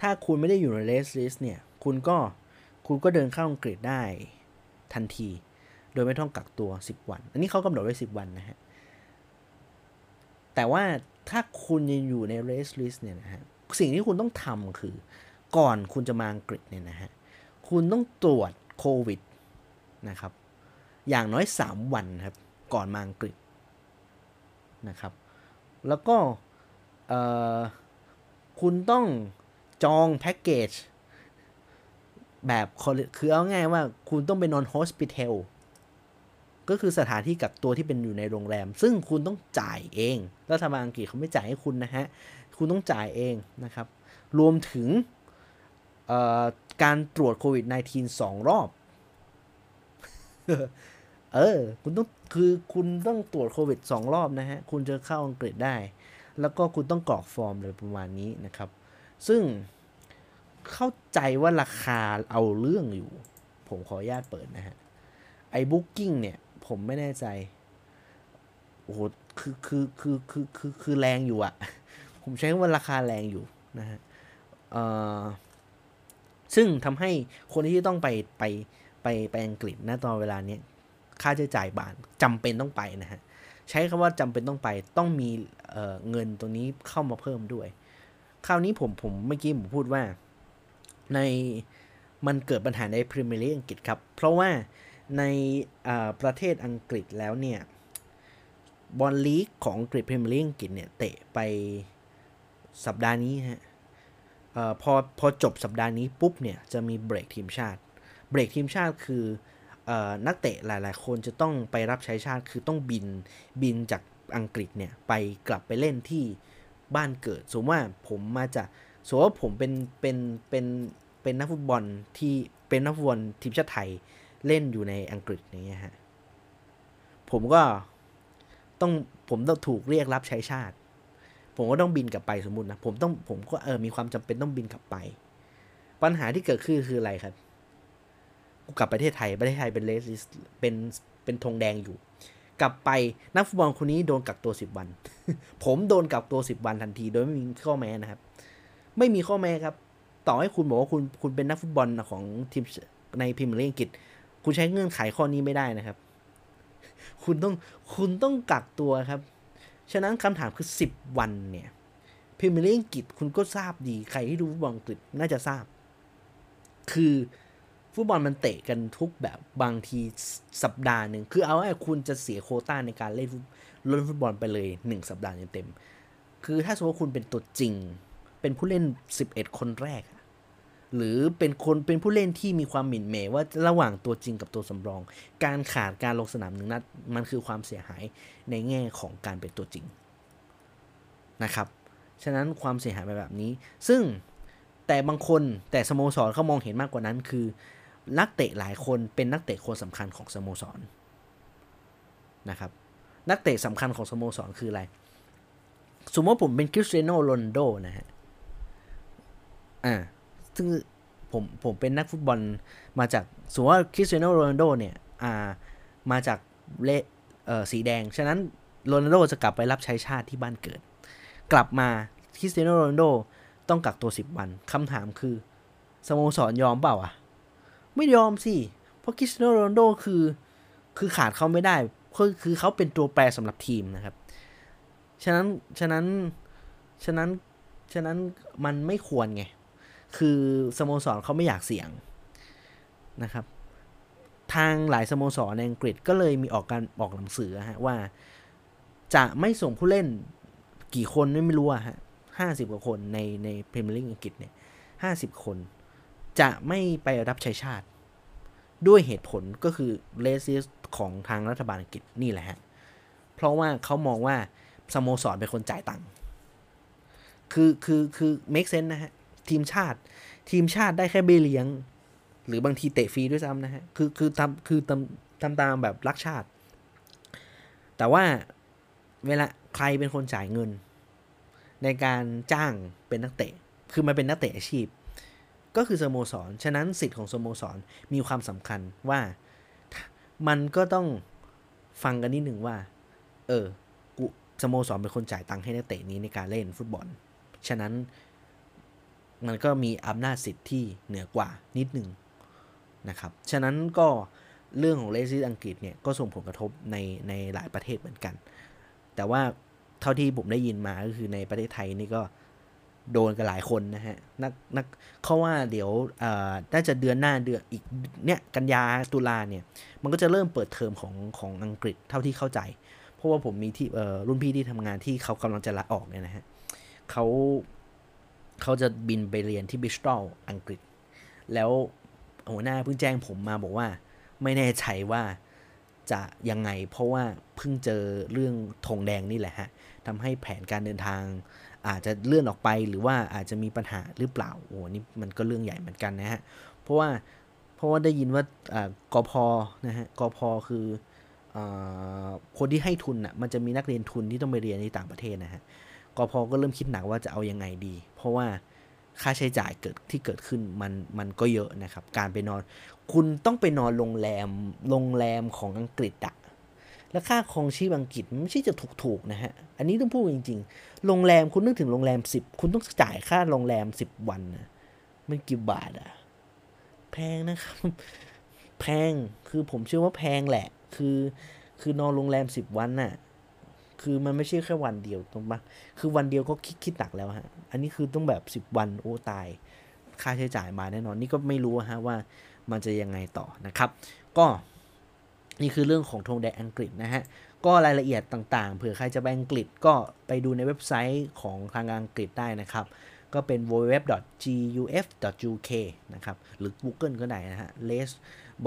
A: ถ้าคุณไม่ได้อยู่ในเลสลิสเนี่ย คุณก็คุณก็เดินเข้าอังกฤษได้ทันที โดยไม่ต้องกักตัว 10 วัน อันนี้เขากำหนดไว้ 10 วันนะฮะ แต่ว่าถ้าคุณยังอยู่ในเลสลิสเนี่ยนะฮะ สิ่งที่คุณต้องทำคือ ก่อนคุณจะมาอังกฤษเนี่ยนะฮะ คุณต้องตรวจโควิดนะครับ อย่างน้อย 3 วันครับ ก่อนมาอังกฤษนะครับ แล้วก็คุณต้อง จองแพ็กเกจ แบบคือเอาง่ายว่าคุณต้องไปนอนโฮสปิทอลก็คือสถานที่กักตัวที่เป็นอยู่ในโรงแรม ซึ่งคุณต้องจ่ายเอง รัฐบาลอังกฤษเขาไม่จ่ายให้คุณนะฮะ คุณต้องจ่ายเองนะครับ รวมถึงการตรวจโควิด -19 สองรอบ เออ คุณต้อง คือคุณต้องตรวจโควิดสองรอบนะฮะ คุณจะเข้าอังกฤษได้ แล้วก็คุณต้องกรอกฟอร์มเลยประมาณนี้นะครับ ซึ่งเข้าใจว่าราคาเอาเรื่องอยู่ ผมขออนุญาตเปิดนะฮะ ไอ้บุ๊กิ้งเนี่ย ผมไม่แน่ใจ โอ้โห คือคือคือคือคือคือแรงอยู่อะผมใช้ว่าราคาแรงอยู่นะฮะซึ่งทำให้คนที่ต้องไปไปไปไปอังกฤษนะตอนเวลานี้ค่าใช้จ่ายบานจำเป็นต้องไปนะฮะ ใช้คำว่าจำเป็นต้องไปต้องมีเเงินตรงนี้เข้ามาเพิ่มด้วย คราวนี้ผมผมเมื่อกี้ผมพูดว่าในมันเกิดปัญหาในพรีเมียร์ลีกอังกฤษครับ เพราะว่าในประเทศอังกฤษแล้วเนี่ยบอลลีกของอังกฤษพรีเมียร์ลีกอังกฤษเนี่ยเตะไปสัปดาห์นี้ฮะพอพอจบสัปดาห์นี้ปุ๊บเนี่ยจะมีเบรกทีมชาติ เบรกทีมชาติคือนักเตะหลาย ๆ คนจะต้องไปรับใช้ชาติคือต้องบินบินจากอังกฤษเนี่ยไปกลับไปเล่นที่ บ้านเกิด สมมติว่าผมมาจากสมมติว่าผมเป็นเป็นเป็นเป็นนักฟุตบอลที่เป็นนักฟุตบอลทีมชาติไทยเล่นอยู่ในอังกฤษอย่างเงี้ยฮะผมก็ต้องผมต้องถูกเรียกรับใช้ชาติ ผมก็ต้องบินกลับไปสมมุตินะผมต้องผมก็เออมีความจำเป็นต้องบินกลับไป ปัญหาที่เกิดขึ้นคืออะไรครับกลับประเทศไทยประเทศไทยเป็น red เป็นเป็นธงแดงอยู่ กลับไปนักฟุตบอลคนนี้โดนกักตัวสิบวัน ผมโดนกักตัวสิบวันทันที โดยไม่มีข้อแม้นะครับ ไม่มีข้อแม้ครับ ต่อให้คุณบอกว่าคุณคุณเป็นนักฟุตบอลของทีมในพรีเมียร์ลีกอังกฤษ คุณใช้เงื่อนไขข้อนี้ไม่ได้นะครับ คุณต้องคุณต้องกักตัวครับ ฉะนั้นคำถามคือ10วันเนี่ยพรีเมียร์ลีกอังกฤษคุณก็ทราบดีใครที่ดูฟุตบอลอังกฤษน่าจะทราบ คือ ฟุตบอลมันเตะกันทุกแบบบางทีสัปดาห์หนึ่งคือเอาไว้คุณจะเสียโคต้าในการเล่นฟุตเล่นฟุตบอลไปเลย1สัปดาห์เต็มๆคือถ้าสมมติว่าคุณเป็นตัวจริง เป็นผู้เล่น 11 คนแรก หรือเป็นคนเป็นผู้เล่นที่มีความหมิ่นเหมว่าระหว่างตัวจริงกับตัวสำรอง การขาดการลงสนามหนึ่งนัดมันคือความเสียหายในแง่ของการเป็นตัวจริงนะครับฉะนั้นความเสียหายแบบนี้ ซึ่งแต่บางคนแต่สโมสรเขามองเห็นมากกว่านั้นคือ นักเตะหลายคนเป็นนักเตะคนสำคัญของสโมสรนะครับ นักเตะสำคัญของสโมสรคืออะไร สมมติว่าผมเป็นคริสเตียโนโรนโดนะฮะ อ่า ซึ่งผมผมเป็นนักฟุตบอลมาจาก สมมติว่าคริสเตียโนโรนโดเนี่ย อ่า มาจากเลเอ่อสีแดง ฉะนั้นโรนัลโดจะกลับไปรับใช้ชาติที่บ้านเกิด กลับมาคริสเตียโนโรนโดต้องกักตัว 10 วันคำถามคือสโมสรยอมเปล่าอะ ไม่ยอมสิ เพราะคริสเตียโนโรนโดคือคือขาดเขาไม่ได้คือคือเขาเป็นตัวแปรสำหรับทีมนะครับ ฉะนั้นฉะนั้นฉะนั้นฉะนั้นมันไม่ควรไง คือสโมสรเขาไม่อยากเสี่ยงนะครับ ทางหลายสโมสรในอังกฤษก็เลยมีออกการออกหนังสือฮะว่า จะไม่ส่งผู้เล่นกี่คนไม่รู้อะฮะห้าสิบกว่าคนในในพรีเมียร์ลีกอังกฤษเนี่ยห้าสิบคน จะไม่ไปรับใช้ชาติ ด้วยเหตุผลก็คือเลส i สของทางรัฐบาลอังกฤษนี่แหละฮะ เพราะว่าเขามองว่าสโมสรเป็นคนจ่ายตังค์คือคือคือ make sense นะฮะ ทีมชาติ ทีมชาติได้แค่เบี้ยเลี้ยง หรือบางทีเตะฟรีด้วยซ้ำนะฮะ คือคือทำคือทำทำตามแบบรักชาติ แต่ว่าเวลาใครเป็นคนจ่ายเงิน ในการจ้างเป็นนักเตะ คือมันเป็นนักเตะอาชีพ ก็คือสโมสร ฉะนั้นสิทธิ์ของสโมสรมีความสำคัญว่ามันก็ต้องฟังกันนิดหนึ่งว่า เออกูสโมสรเป็นคนจ่ายตังค์ให้นักเตะนี้ในการเล่นฟุตบอล ฉะนั้นมันก็มีอำนาจสิทธิ์ที่เหนือกว่านิดหนึ่งนะครับ ฉะนั้นก็เรื่องของเลซิสอังกฤษเนี่ยก็ส่งผลกระทบในในหลายประเทศเหมือนกัน แต่ว่าเท่าที่ผมได้ยินมาก็คือในประเทศไทยนี่ก็ โดนกันหลายคนนะฮะนักนักเขาว่าเดี๋ยวน่าจะเดือนหน้าเดือนอีกเนี่ยกันยาตุลาเนี่ย มันก็จะเริ่มเปิดเทอมของของอังกฤษเท่าที่เข้าใจ เพราะว่าผมมีที่รุ่นพี่ที่ทำงานที่เขากำลังจะลาออกเนี่ยนะฮะเขาเขาจะบินไปเรียนที่บิสตอลอังกฤษ แล้วหัวหน้าเพิ่งแจ้งผมมาบอกว่า ไม่แน่ใจว่าจะยังไง เพราะว่าเพิ่งเจอเรื่องธงแดงนี่แหละฮะทำให้แผนการเดินทาง อาจจะเลื่อนออกไปหรือว่าอาจจะมีปัญหาหรือเปล่าโอ้นี่มันก็เรื่องใหญ่เหมือนกันนะฮะเพราะว่าเพราะว่าได้ยินว่ากพนะฮะกพคืออคนที่ให้ทุนอะมันจะมีนักเรียนทุนที่ต้องไปเรียนในต่างประเทศนะฮะกพก็เริ่มคิดหนักว่าจะเอายังไงดี เพราะว่าค่าใช้จ่ายเกิดที่เกิดขึ้นมันมันก็เยอะนะครับ การไปนอน คุณต้องไปนอนโรงแรมโรงแรมของอังกฤษอะ แล้วค่าครองชีพอังกฤษไม่ใช่จะถูกๆนะฮะ อันนี้ต้องพูดจริงๆ โรงแรมคุณนึกถึงโรงแรมสิบคุณต้องจ่ายค่าโรงแรมสิบวันนะมันกี่บาทอะแพงนะครับ แพงคือผมเชื่อว่าแพงแหละ คือคือนอนโรงแรมสิบวันน่ะคือมันไม่ใช่แค่วันเดียวตรงปะคือวันเดียวก็คิดคิดหนักแล้วฮะ อันนี้คือต้องแบบสิบวันโอ้ตาย ค่าใช้จ่ายมาแน่นอน นี่ก็ไม่รู้ฮะว่ามันจะยังไงต่อนะครับ ก็ นี่คือเรื่องของธงแดงอังกฤษนะฮะ ก็รายละเอียดต่างๆ เผื่อใครจะไปอังกฤษก็ไปดูในเว็บไซต์ของทางอังกฤษได้นะครับ ก็เป็น www.guf.uk นะครับ หรือ Google ก็ได้นะฮะ Les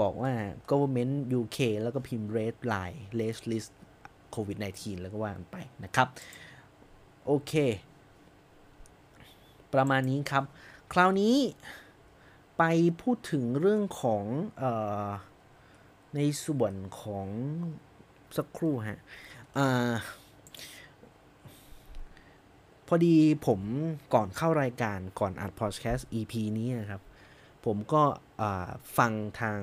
A: บอกว่า government UK แล้วก็พิมพ์ red line Les list covid 19แล้วก็ว่ากันไปนะครับ โอเค ประมาณนี้ครับ คราวนี้ไปพูดถึงเรื่องของเอ่อ ในส่วนของสักครู่ฮะอพอดีผมก่อนเข้ารายการก่อนอัดพอดแคสต์ EP นี้นะครับ ผมก็ฟังทาง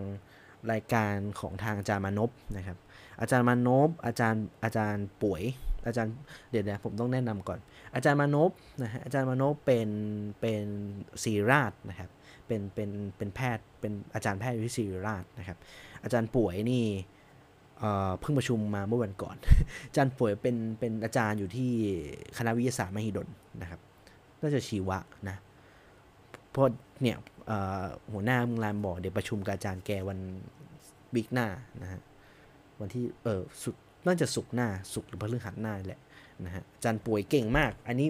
A: รายการของทางอาจารย์มานพนะครับ อาจารย์มานพอาจารย์อาจารย์ป่วย อาจารย์เดี๋ยวนะผมต้องแนะนำก่อน อาจารย์มานพนะฮะอาจารย์มานพเป็นเป็นศิริราชนะครับ เป็นเป็นเป็นแพทย์เป็นอาจารย์แพทย์อยู่ที่ศิริราชนะครับ อาจารย์ป่วยนี่เพิ่งประชุมมาเมื่อวันก่อน อาจารย์ป่วยเป็นเป็นอาจารย์อยู่ที่คณะวิทยาศาสตร์มหิดลนะครับ น่าจะชีวะนะเพราะเนี่ยหัวหน้ามึงรานบอกเดี๋ยวประชุมกับอาจารย์แกวันวิกหน้านะฮะวันที่เออสุดน่าจะสุกหน้าสุกหรือพฤหัสหน้าแหละนะฮะอาจารย์ป่วยเก่งมาก อันนี้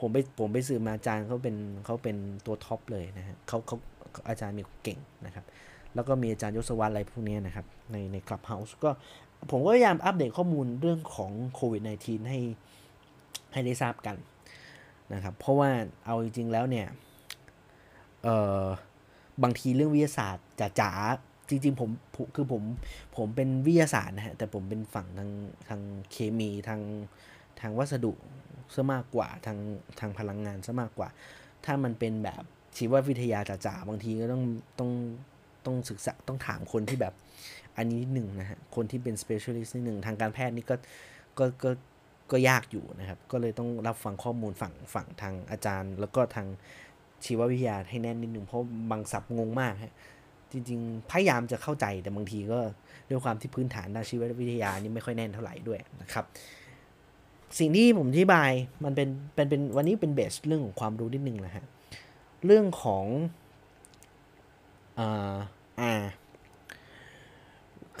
A: ผมไปผมไปซื้อมาอาจารย์เขาเป็นเขาเป็นตัวท็อปเลยนะฮะเขาเขาอาจารย์มีเก่งนะครับ แล้วก็มีอาจารย์ยศวรรษอะไรพวกนี้นะครับ ในในคลับเฮาส์ก็ผมก็พยายามอัปเดตข้อมูลเรื่องของโควิด -19 ให้ให้ได้ทราบกันนะครับ เพราะว่าเอาจริง ๆ แล้วเนี่ย เอ่อบางทีเรื่องวิทยาศาสตร์จ๋าจริงๆผมผมคือผมผมเป็นวิทยาศาสตร์นะฮะแต่ผมเป็นฝั่งทางทางเคมีทางทางวัสดุซะมากกว่าทางทางพลังงานซะมากกว่า ถ้ามันเป็นแบบชีววิทยาจ๋าๆบางทีก็ต้องต้อง ต้องศึกษาต้องถามคนที่แบบอันนี้นิดหนึ่งนะฮะ คนที่เป็น specialist นิดหนึ่งทางการแพทย์นี่ก็ก็ก็ก็ยากอยู่นะครับ ก็เลยต้องรับฟังข้อมูลฝั่งฝั่งทางอาจารย์ แล้วก็ทางชีววิทยาให้แน่นนิดหนึ่งเพราะบางศัพท์งงมากฮะจริงๆ พยายามจะเข้าใจแต่บางทีก็ด้วยความที่พื้นฐานด้านชีววิทยานี่ไม่ค่อยแน่นเท่าไหร่ด้วยนะครับ สิ่งที่ผมอธิบายมันเป็นเป็นเป็นวันนี้เป็น base เรื่องของความรู้นิดนึงนะฮะเรื่องของอ่า อ่า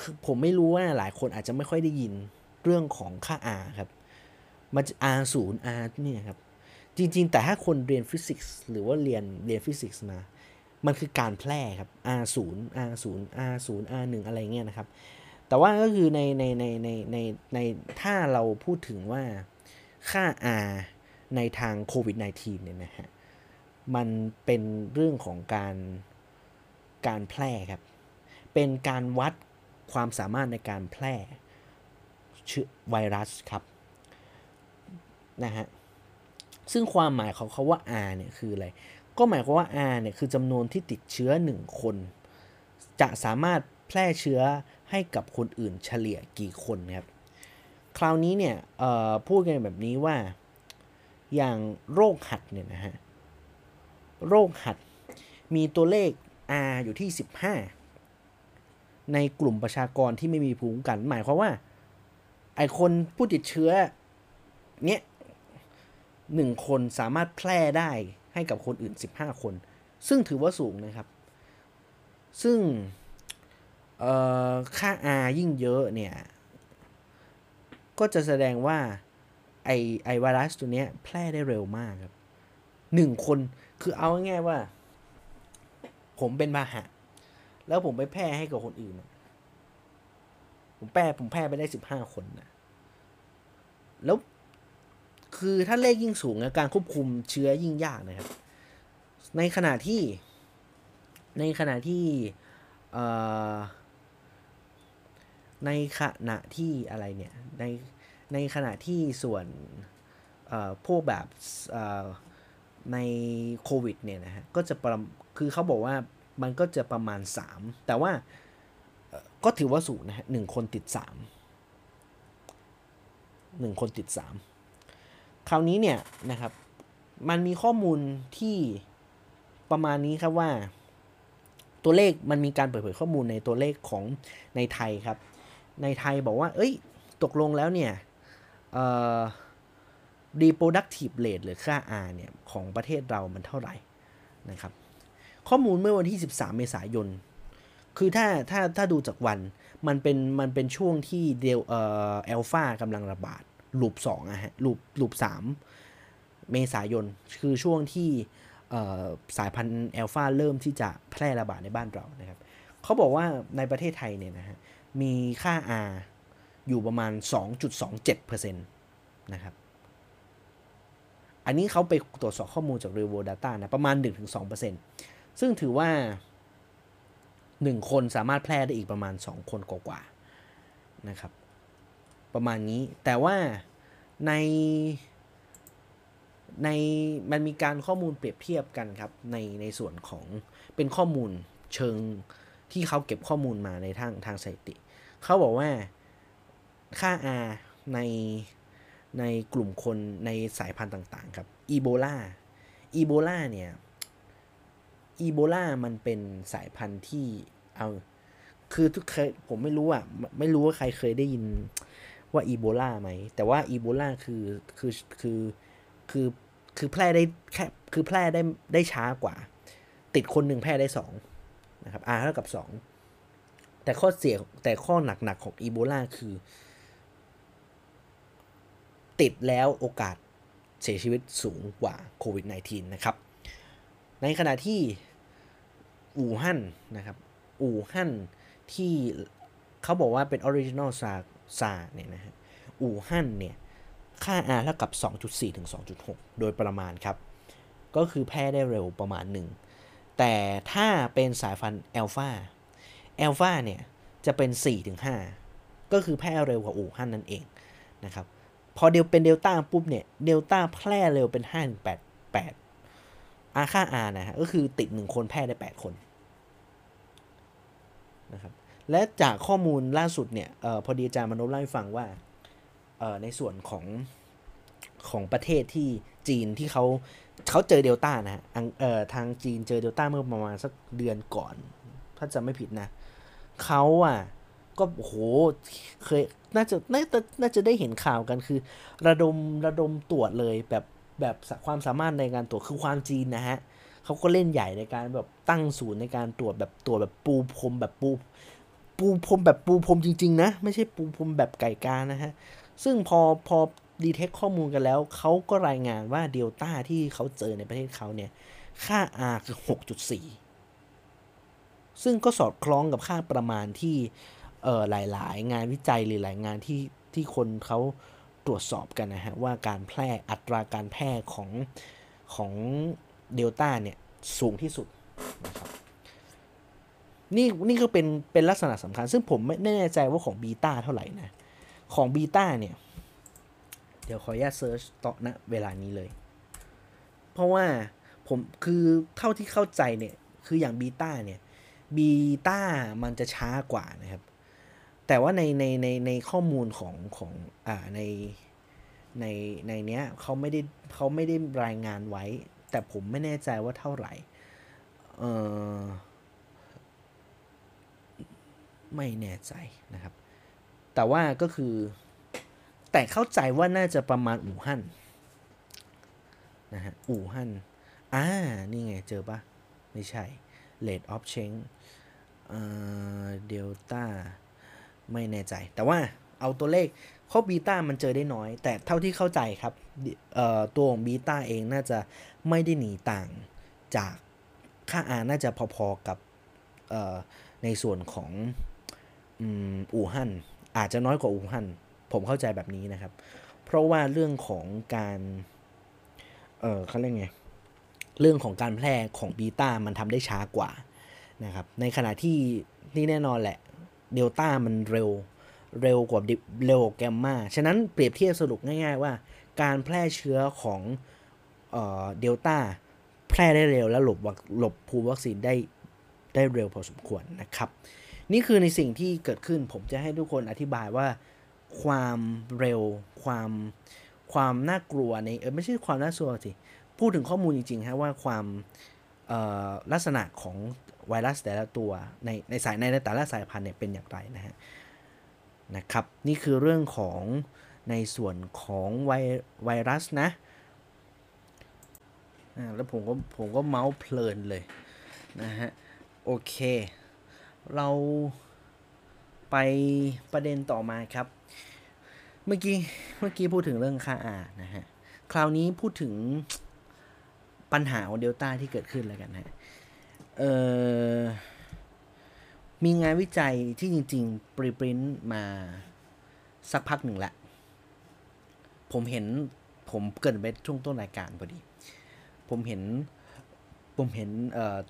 A: คือผมไม่รู้ว่าหลายคนอาจจะไม่ค่อยได้ยินเรื่องของค่า R ครับ มัน R ศูนย์ R เนี่ยครับ จริง ๆ แต่ถ้าคนเรียนฟิสิกส์หรือว่าเรียนเรียนฟิสิกส์มา มันคือการแพร่ครับ R 0 R 0 R 0 R 1อะไรเงี้ยนะครับ แต่ว่าก็คือในในในในในในถ้าเราพูดถึงว่าค่า R ในทางโควิด -19 เนี่ยนะฮะ มันเป็นเรื่องของการ การแพร่ครับ เป็นการวัดความสามารถในการแพร่เชื้อไวรัสครับนะฮะซึ่งความหมายของเขาว่า R เนี่ยคืออะไร ก็หมายความว่า R เนี่ยคือจำนวนที่ติดเชื้อ 1 คน จะสามารถแพร่เชื้อให้กับคนอื่นเฉลี่ยกี่คนครับคราวนี้เนี่ยพูดกันแบบนี้ว่าอย่างโรคหัดเนี่ยนะฮะโรคหัดมีตัวเลข R อยู่ที่ 15 ในกลุ่มประชากรที่ไม่มีภูมิคุ้มกัน หมายความว่า ไอคนผู้ติดเชื้อเนี้ยหนึ่งคนสามารถแพร่ได้ให้กับคนอื่น 15 คน ซึ่งถือว่าสูงนะครับ ซึ่งค่า R ยิ่งเยอะเนี่ย ก็จะแสดงว่า ไอไอไวรัสตัวเนี้ยแพร่ได้เร็วมากครับหนึ่งคนคือเอาง่ายๆว่า ผมเป็นพาหะ แล้วผมไปแพร่ให้กับคนอื่น ผมแพร่ผมแพร่ไปได้สิบห้าคนนะแล้วคือถ้าเลขยิ่งสูงการควบคุมเชื้อยิ่งยากนะครับ ในขณะที่ ในขณะที่ในขณะที่อะไรเนี่ย ในในขณะที่ส่วนพวกแบบ ในโควิดเนี่ยนะฮะก็จะประคือเขาบอกว่ามันก็จะประมาณ 3 แต่ว่าก็ถือว่าสูงนะฮะหนึ่งคนติด 3 1 คนติด 3 คราวนี้เนี่ยนะครับ มันมีข้อมูลที่ประมาณนี้ครับว่า ตัวเลขมันมีการเปิดเผยข้อมูลในตัวเลขของในไทยครับ ในไทยบอกว่า เอ้ย ตกลงแล้วเนี่ยเอ่อ reproductive rate หรือค่า R เนี่ย ของประเทศเรามันเท่าไหร่นะครับ ข้อมูลเมื่อวันที่ 13 เมษายน คือถ้าถ้าถ้าดูจากวัน มันเป็นมันเป็นช่วงที่เดลเอ่อแอลฟากำลังระบาดลูปสองอะฮะลูปลูปสามเมษายน คือช่วงที่สายพันธุ์แอลฟาเริ่มที่จะแพร่ระบาดในบ้านเรานะครับเขาบอกว่าในประเทศไทยเนี่ยนะฮะมีค่า R อยู่ประมาณ 2.27%นะครับ อันนี้เขาไปตรวจสอบข้อมูลจาก Real World Data นะประมาณ 1-2%ซึ่งถือว่า 1 คนสามารถแพร่ได้อีกประมาณ 2 คนกว่าๆนะครับ ประมาณนี้แต่ว่าในในมันมีการข้อมูลเปรียบเทียบกันครับในในส่วนของเป็นข้อมูลเชิงที่เขาเก็บข้อมูลมาในทางทางสถิติ เขาบอกว่าค่า R ใน ในกลุ่มคนในสายพันธุ์ต่างๆ ครับอีโบลาอีโบลาเนี่ยอีโบลามันเป็นสายพันธุ์ที่เอาคือทุกเคยผมไม่รู้อะไม่รู้ว่าใครเคยได้ยินว่าอีโบลาไหม แต่ว่าอีโบลาคือคือคือคือคือแพร่ได้แค่คือแพร่ได้ได้ช้ากว่า ติดคนหนึ่งแพร่ได้สองนะครับ R เท่ากับสองแต่ข้อเสียแต่ข้อหนักๆของอีโบลาคือ ติดแล้วโอกาสเสียชีวิตสูงกว่าโควิด -19 นะครับ ในขณะที่อู่ฮั่นนะครับอู่ฮั่นที่เขาบอกว่าเป็น original SARS เนี่ยนะฮะอู่ฮั่นเนี่ยค่า R เท่ากับ 2.4 ถึง 2.6 โดยประมาณครับ ก็คือแพร่ได้เร็วประมาณหนึ่ง แต่ถ้าเป็นสายพันธุ์แอลฟาแอลฟาเนี่ยจะเป็น 4 ถึง 5 ก็คือแพร่เร็วกว่าอู่ฮั่นนั่นเองนะครับ พอเดลเป็นเดลต้าปุ๊บเนี่ย เดลต้าแพร่เร็วเป็น5ถึง8 8 R ค่า R นะฮะก็คือติด1คนแพร่ได้8คนนะครับและจากข้อมูลล่าสุดเนี่ยออพอดีอาจารย์มโนเล่าให้ฟังว่าในส่วนของของประเทศที่จีนที่เขาเขาเจอเดลต้านะฮะทางจีนเจอเดลต้าเมื่อประมาณสักเดือนก่อน ถ้าจะไม่ผิดนะเขาอะ ก็โหเคยน่าจะน่าจะน่าจะได้เห็นข่าวกันคือ ระดมระดมตรวจเลยแบบแบบความสามารถในการตรวจคือความจีนนะฮะเขาก็เล่นใหญ่ในการแบบตั้งศูนย์ในการตรวจแบบตรวจแบบปูพรมแบบปูปูพรมแบบปูพรมจริง ๆ นะ ไม่ใช่ปูพรมแบบไก่กานะฮะ ซึ่งพอพอดีเทคข้อมูลกันแล้วเขาก็รายงานว่าเดลต้าที่เขาเจอในประเทศเขาเนี่ย ค่า R คือ 6.4 ซึ่งก็สอดคล้องกับค่าประมาณที่ เออหลาย ๆ งานวิจัยหรือหลายงานที่ที่คนเขาตรวจสอบกันนะฮะ ว่าการแพร่อัตราการแพร่ของของเดลต้าเนี่ย สูงที่สุดนะครับนี่นี่ก็เป็นเป็นลักษณะสำคัญ ซึ่งผมไม่แน่ใจว่าของบีต้าเท่าไหร่นะ ของบีต้าเนี่ย เดี๋ยวขออนุญาต search ต่อณเวลานี้เลย เพราะว่าผมคือเท่าที่เข้าใจเนี่ย คืออย่างบีต้าเนี่ยบีต้ามันจะช้ากว่านะครับ แต่ว่าในในในในข้อมูลของของอ่าในในในเนี้ยเขาไม่ได้เขาไม่ได้รายงานไว้ แต่ผมไม่แน่ใจว่าเท่าไหร่เออไม่แน่ใจนะครับ แต่ว่าก็คือ แต่เข้าใจว่าน่าจะประมาณอู่ฮั่นนะฮะอู่ฮั่นอ่า นี่ไงเจอปะไม่ใช่ rate of change เดลต้า ไม่แน่ใจ แต่ว่าเอาตัวเลขข้อบีต้ามันเจอได้น้อย แต่เท่าที่เข้าใจครับตัวของบีต้าเองน่าจะไม่ได้หนีต่างจากค่า R น่าจะพอๆกับในส่วนของอู่ฮั่นอาจจะน้อยกว่าอู่ฮั่นผมเข้าใจแบบนี้นะครับ เพราะว่าเรื่องของการเออเขาเรียกไงเรื่องของการแพร่ของบีต้ามันทำได้ช้ากว่านะครับในขณะที่นี่แน่นอนแหละ เดลต้ามันเร็วเร็วกว่าเร็วแกมมาฉะนั้นเปรียบเทียบสรุปง่ายๆว่า การแพร่เชื้อของเดลต้าแพร่ได้เร็วและหลบหลบภูวัคซีนได้ได้เร็วพอสมควรนะครับ นี่คือในสิ่งที่เกิดขึ้นผมจะให้ทุกคนอธิบายว่าความเร็วความความน่ากลัวในเออไม่ใช่ความน่ากลัวสิ พูดถึงข้อมูลจริงๆฮะว่าความลักษณะของ ไวรัสแต่ละตัวในในสายในแต่ละสายพันธุ์เนี่ยเป็นอย่างไรนะฮะนะครับ นี่คือเรื่องของในส่วนของไวไวรัสนะแล้วผมก็ผมก็เมาส์เพลินเลยนะฮะโอเค เราไปประเด็นต่อมาครับ เมื่อกี้เมื่อกี้พูดถึงเรื่องค่าอานะฮะคราวนี้พูดถึงปัญหาของเดลต้าที่เกิดขึ้นแล้วกันนะ มีงานวิจัยที่จริง ๆ ปริปริ้นมาสักพักหนึ่งละ ผมเห็นผมเกิดไปช่วงต้นรายการพอดี ผมเห็นผมเห็น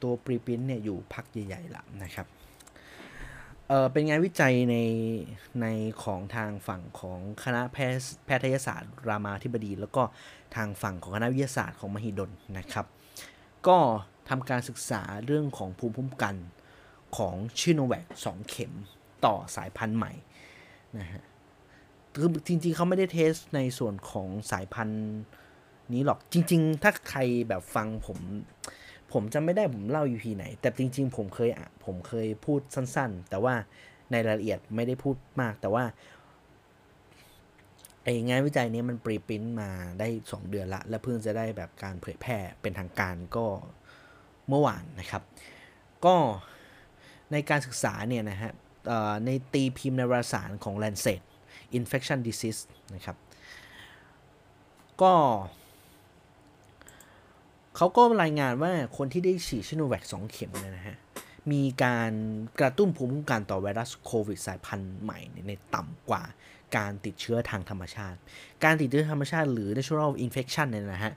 A: ตัวปริปริ้นเนี่ยอยู่พักใหญ่ๆละนะครับเเป็นงานวิจัยในในของทางฝั่งของคณะแพทแพทยศาสตร์ รามาธิบดี แล้วก็ทางฝั่งของคณะวิทยาศาสตร์ของมหิดลนะครับ ก็ ทำการศึกษาเรื่องของภูมิคุ้มกันของชิโนแวคสองเข็มต่อสายพันธุ์ใหม่นะฮะคือจริงๆเขาไม่ได้เทสในส่วนของสายพันธุ์นี้หรอกจริง ๆ ถ้าใครแบบฟังผม ผมจำไม่ได้ผมเล่า EP ไหน แต่จริง ๆ ผมเคยผมเคยพูดสั้น ๆ แต่ว่าในรายละเอียดไม่ได้พูดมาก แต่ว่าไองานวิจัยนี้มันปรีพิ้นมาได้ 2 เดือนละ และเพิ่งจะได้แบบการเผยแพร่เป็นทางการก็ เมื่อวานนะครับ ก็ในการศึกษาเนี่ยนะฮะในตีพิมพ์ในวารสารของ Lancet Infection Disease นะครับ ก็เขาก็รายงานว่าคนที่ได้ฉีดชิโนแวค2เข็มเนี่ยนะฮะ มีการกระตุ้นภูมิคุ้มกันต่อไวรัสโควิดสายพันธุ์ใหม่ในต่ำกว่าการติดเชื้อทางธรรมชาติ การติดเชื้อธรรมชาติหรือ natural infection เนี่ยนะฮะ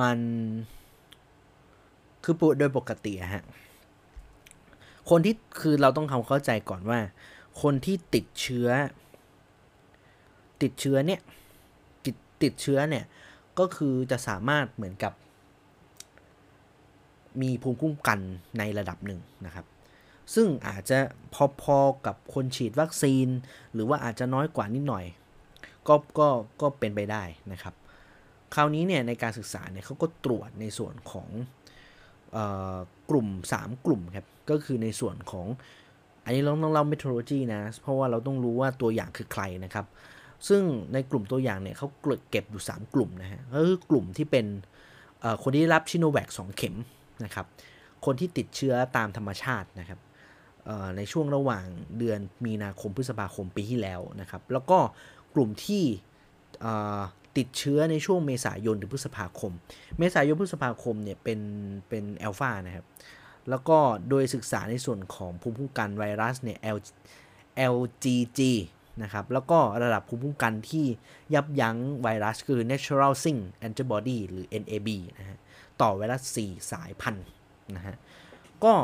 A: มัน คือปโดยปกติอะฮะ คนที่คือเราต้องทำเข้าใจก่อนว่า คนที่ติดเชื้อ ติดเชื้อเนี่ย ติดติดเชื้อเนี่ย ก็คือจะสามารถเหมือนกับ มีภูมิคุ้มกันในระดับหนึ่งนะครับ ซึ่งอาจจะพอๆกับคนฉีดวัคซีน หรือว่าอาจจะน้อยกว่านิดหน่อย ก็ก็ก็เป็นไปได้นะครับ คราวนี้เนี่ยในการศึกษาเนี่ยเขาก็ตรวจในส่วนของ กลุ่ม 3 กลุ่มครับ ก็คือในส่วนของ อันนี้เราต้องเล่า methodology นะ เพราะว่าเราต้องรู้ว่าตัวอย่างคือใครนะครับ ซึ่งในกลุ่มตัวอย่างเนี่ยเขาเก็บอยู่ 3 กลุ่มนะฮะ ก็คือกลุ่มที่เป็นคนที่รับชิโนแวค2เข็มนะครับ คนที่ติดเชื้อตามธรรมชาตินะครับในช่วงระหว่างเดือนมีนาคมพฤษภาคมปีที่แล้วนะครับ แล้วก็กลุ่มที่ ติดเชื้อในช่วงเมษายนถึงพฤษภาคม เมษายนพฤษภาคมเนี่ยเป็นเป็นอัลฟานะครับ แล้วก็โดยศึกษาในส่วนของภูมิคุ้มกันไวรัสเนี่ย L LGG นะครับ แล้วก็ระดับภูมิคุ้มกันที่ยับยั้งไวรัสคือ natural sink antibody หรือ NAB นะฮะ ต่อไวรัส 4 สายพันธุ์นะฮะ ก็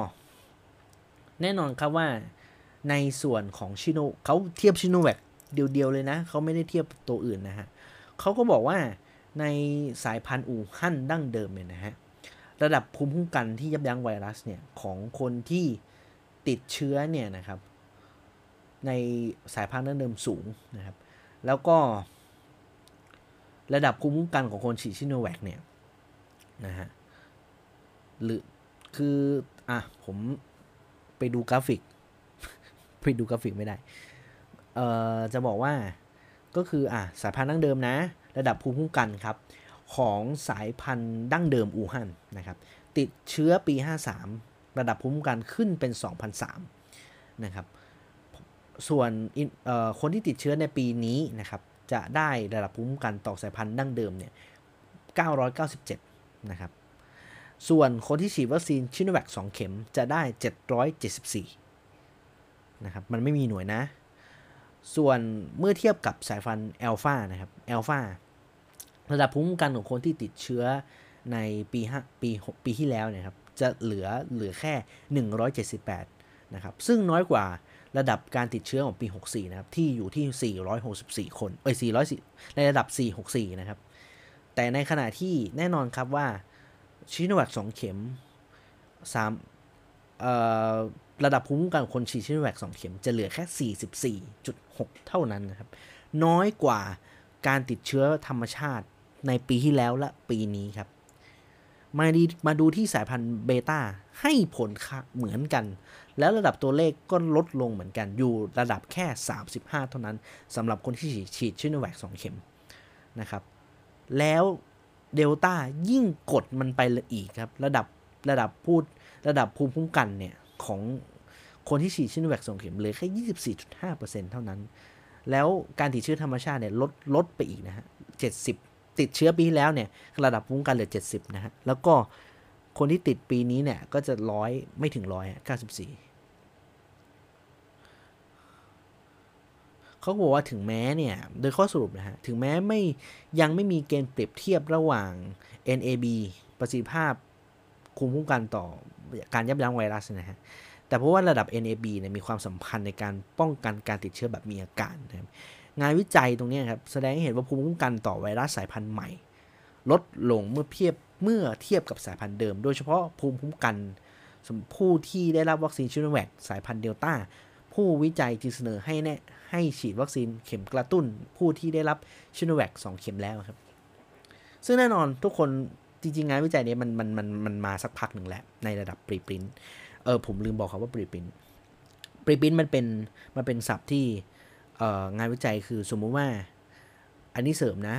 A: แน่นอนครับว่าในส่วนของชิโนเขาเทียบชิโนแวคเดียวๆเลยนะ เขาไม่ได้เทียบตัวอื่นนะฮะ เขาก็บอกว่าในสายพันธุ์อู่ฮั่นดั้งเดิมเนี่ยนะฮะ ระดับภูมิคุ้มกันที่ยับยั้งไวรัสเนี่ยของคนที่ติดเชื้อเนี่ยนะครับ ในสายพันธุ์ดั้งเดิมสูงนะครับ แล้วก็ ระดับภูมิคุ้มกันของคนฉีดชิโนแวคเนี่ยนะฮะหรือคือ อะ ผมไปดูกราฟิก ไปดูกราฟิกไม่ได้ เอ่อ จะบอกว่า ก็คืออะสายพันธุ์ดั้งเดิมนะ ระดับภูมิคุ้มกันครับของสายพันธุ์ดั้งเดิมอู่ฮั่นนะครับติดเชื้อปี 53 ระดับภูมิคุ้มกันขึ้นเป็น 2003นะครับส่วนคนที่ติดเชื้อในปีนี้นะครับจะได้ระดับภูมิคุ้มกันต่อสายพันธุ์ดั้งเดิมเนี่ย 997 นะครับ ส่วนคนที่ฉีดวัคซีนชิโนแวค2เข็มจะได้ 774 นะครับ มันไม่มีหน่วยนะ ส่วนเมื่อเทียบกับสายพันธุ์อัลฟานะครับอัลฟาระดับภูมิคุ้มกันของคนที่ติดเชื้อในปี5ปีปีที่แล้วเนี่ยครับจะเหลือเหลือแค่ 178 นะครับ ซึ่งน้อยกว่าระดับการติดเชื้อของปี 64 นะครับ ที่อยู่ที่ 464 คน เอ้ย 400 ในระดับ 464 นะครับ แต่ในขณะที่แน่นอนครับว่าชิโนแวค2เข็ม3เอ่อ ระดับภูมิคุ้มกันคนฉีดชิโนแวค2เข็มจะเหลือแค่ 44.6 เท่านั้นนะครับ น้อยกว่าการติดเชื้อธรรมชาติในปีที่แล้วและปีนี้ครับ มาดีมาดูที่สายพันธุ์เบต้าให้ผลเหมือนกัน แล้วระดับตัวเลขก็ลดลงเหมือนกัน อยู่ระดับแค่ 35 เท่านั้นสำหรับคนที่ฉีดชิโนแวค2เข็มนะครับ แล้วเดลต้ายิ่งกดมันไปอีกครับ ระดับระดับพูดระดับภูมิคุ้มกันเนี่ย ของคนที่ฉีดชิโนแวคสองเข็มเหลือแค่24.5%เท่านั้น แล้วการติดเชื้อธรรมชาติเนี่ยลดลดไปอีกนะฮะ70ติดเชื้อปีที่แล้วเนี่ยระดับภูมิคุ้มกันเหลือ70นะฮะแล้วก็คนที่ติดปีนี้เนี่ยก็จะร้อยไม่ถึงร้อย94เขาบอกว่าถึงแม้เนี่ย โดยข้อสรุปนะฮะ ถึงแม้ไม่ยังไม่มีเกณฑ์เปรียบเทียบระหว่าง NAB ประสิทธิภาพ คุมคุ้มกันต่อการยับยั้งไวรัสนะฮะแต่เพราะว่าระดับ NAB เนี่ยมีความสัมพันธ์ในการป้องกันการติดเชื้อแบบมีอาการนะครับงานวิจัยตรงนี้ครับแสดงให้เห็นว่าภูมิคุ้มกันต่อไวรัสสายพันธุ์ใหม่ ลดลงเมื่อเทียบเมื่อเทียบกับสายพันธุ์เดิม โดยเฉพาะภูมิคุ้มกันผู้ที่ได้รับวัคซีนชิโนแวคสายพันธุ์เดลต้าผู้วิจัยจึงเสนอให้แน่ให้ฉีดวัคซีนเข็มกระตุ้น ผู้ที่ได้รับชิโนแวคสองเข็มแล้วครับ ซึ่งแน่นอนทุกคน จริงๆงานวิจัยนี้มันมันมันมันมาสักพักหนึ่งแล้ว ในระดับปรีปรินเออผมลืมบอกครับว่าปรีปรินปรีปรินมันเป็นมันเป็นศัพท์ที่เอ่องานวิจัยคือสมมุติว่าอันนี้เสริมนะ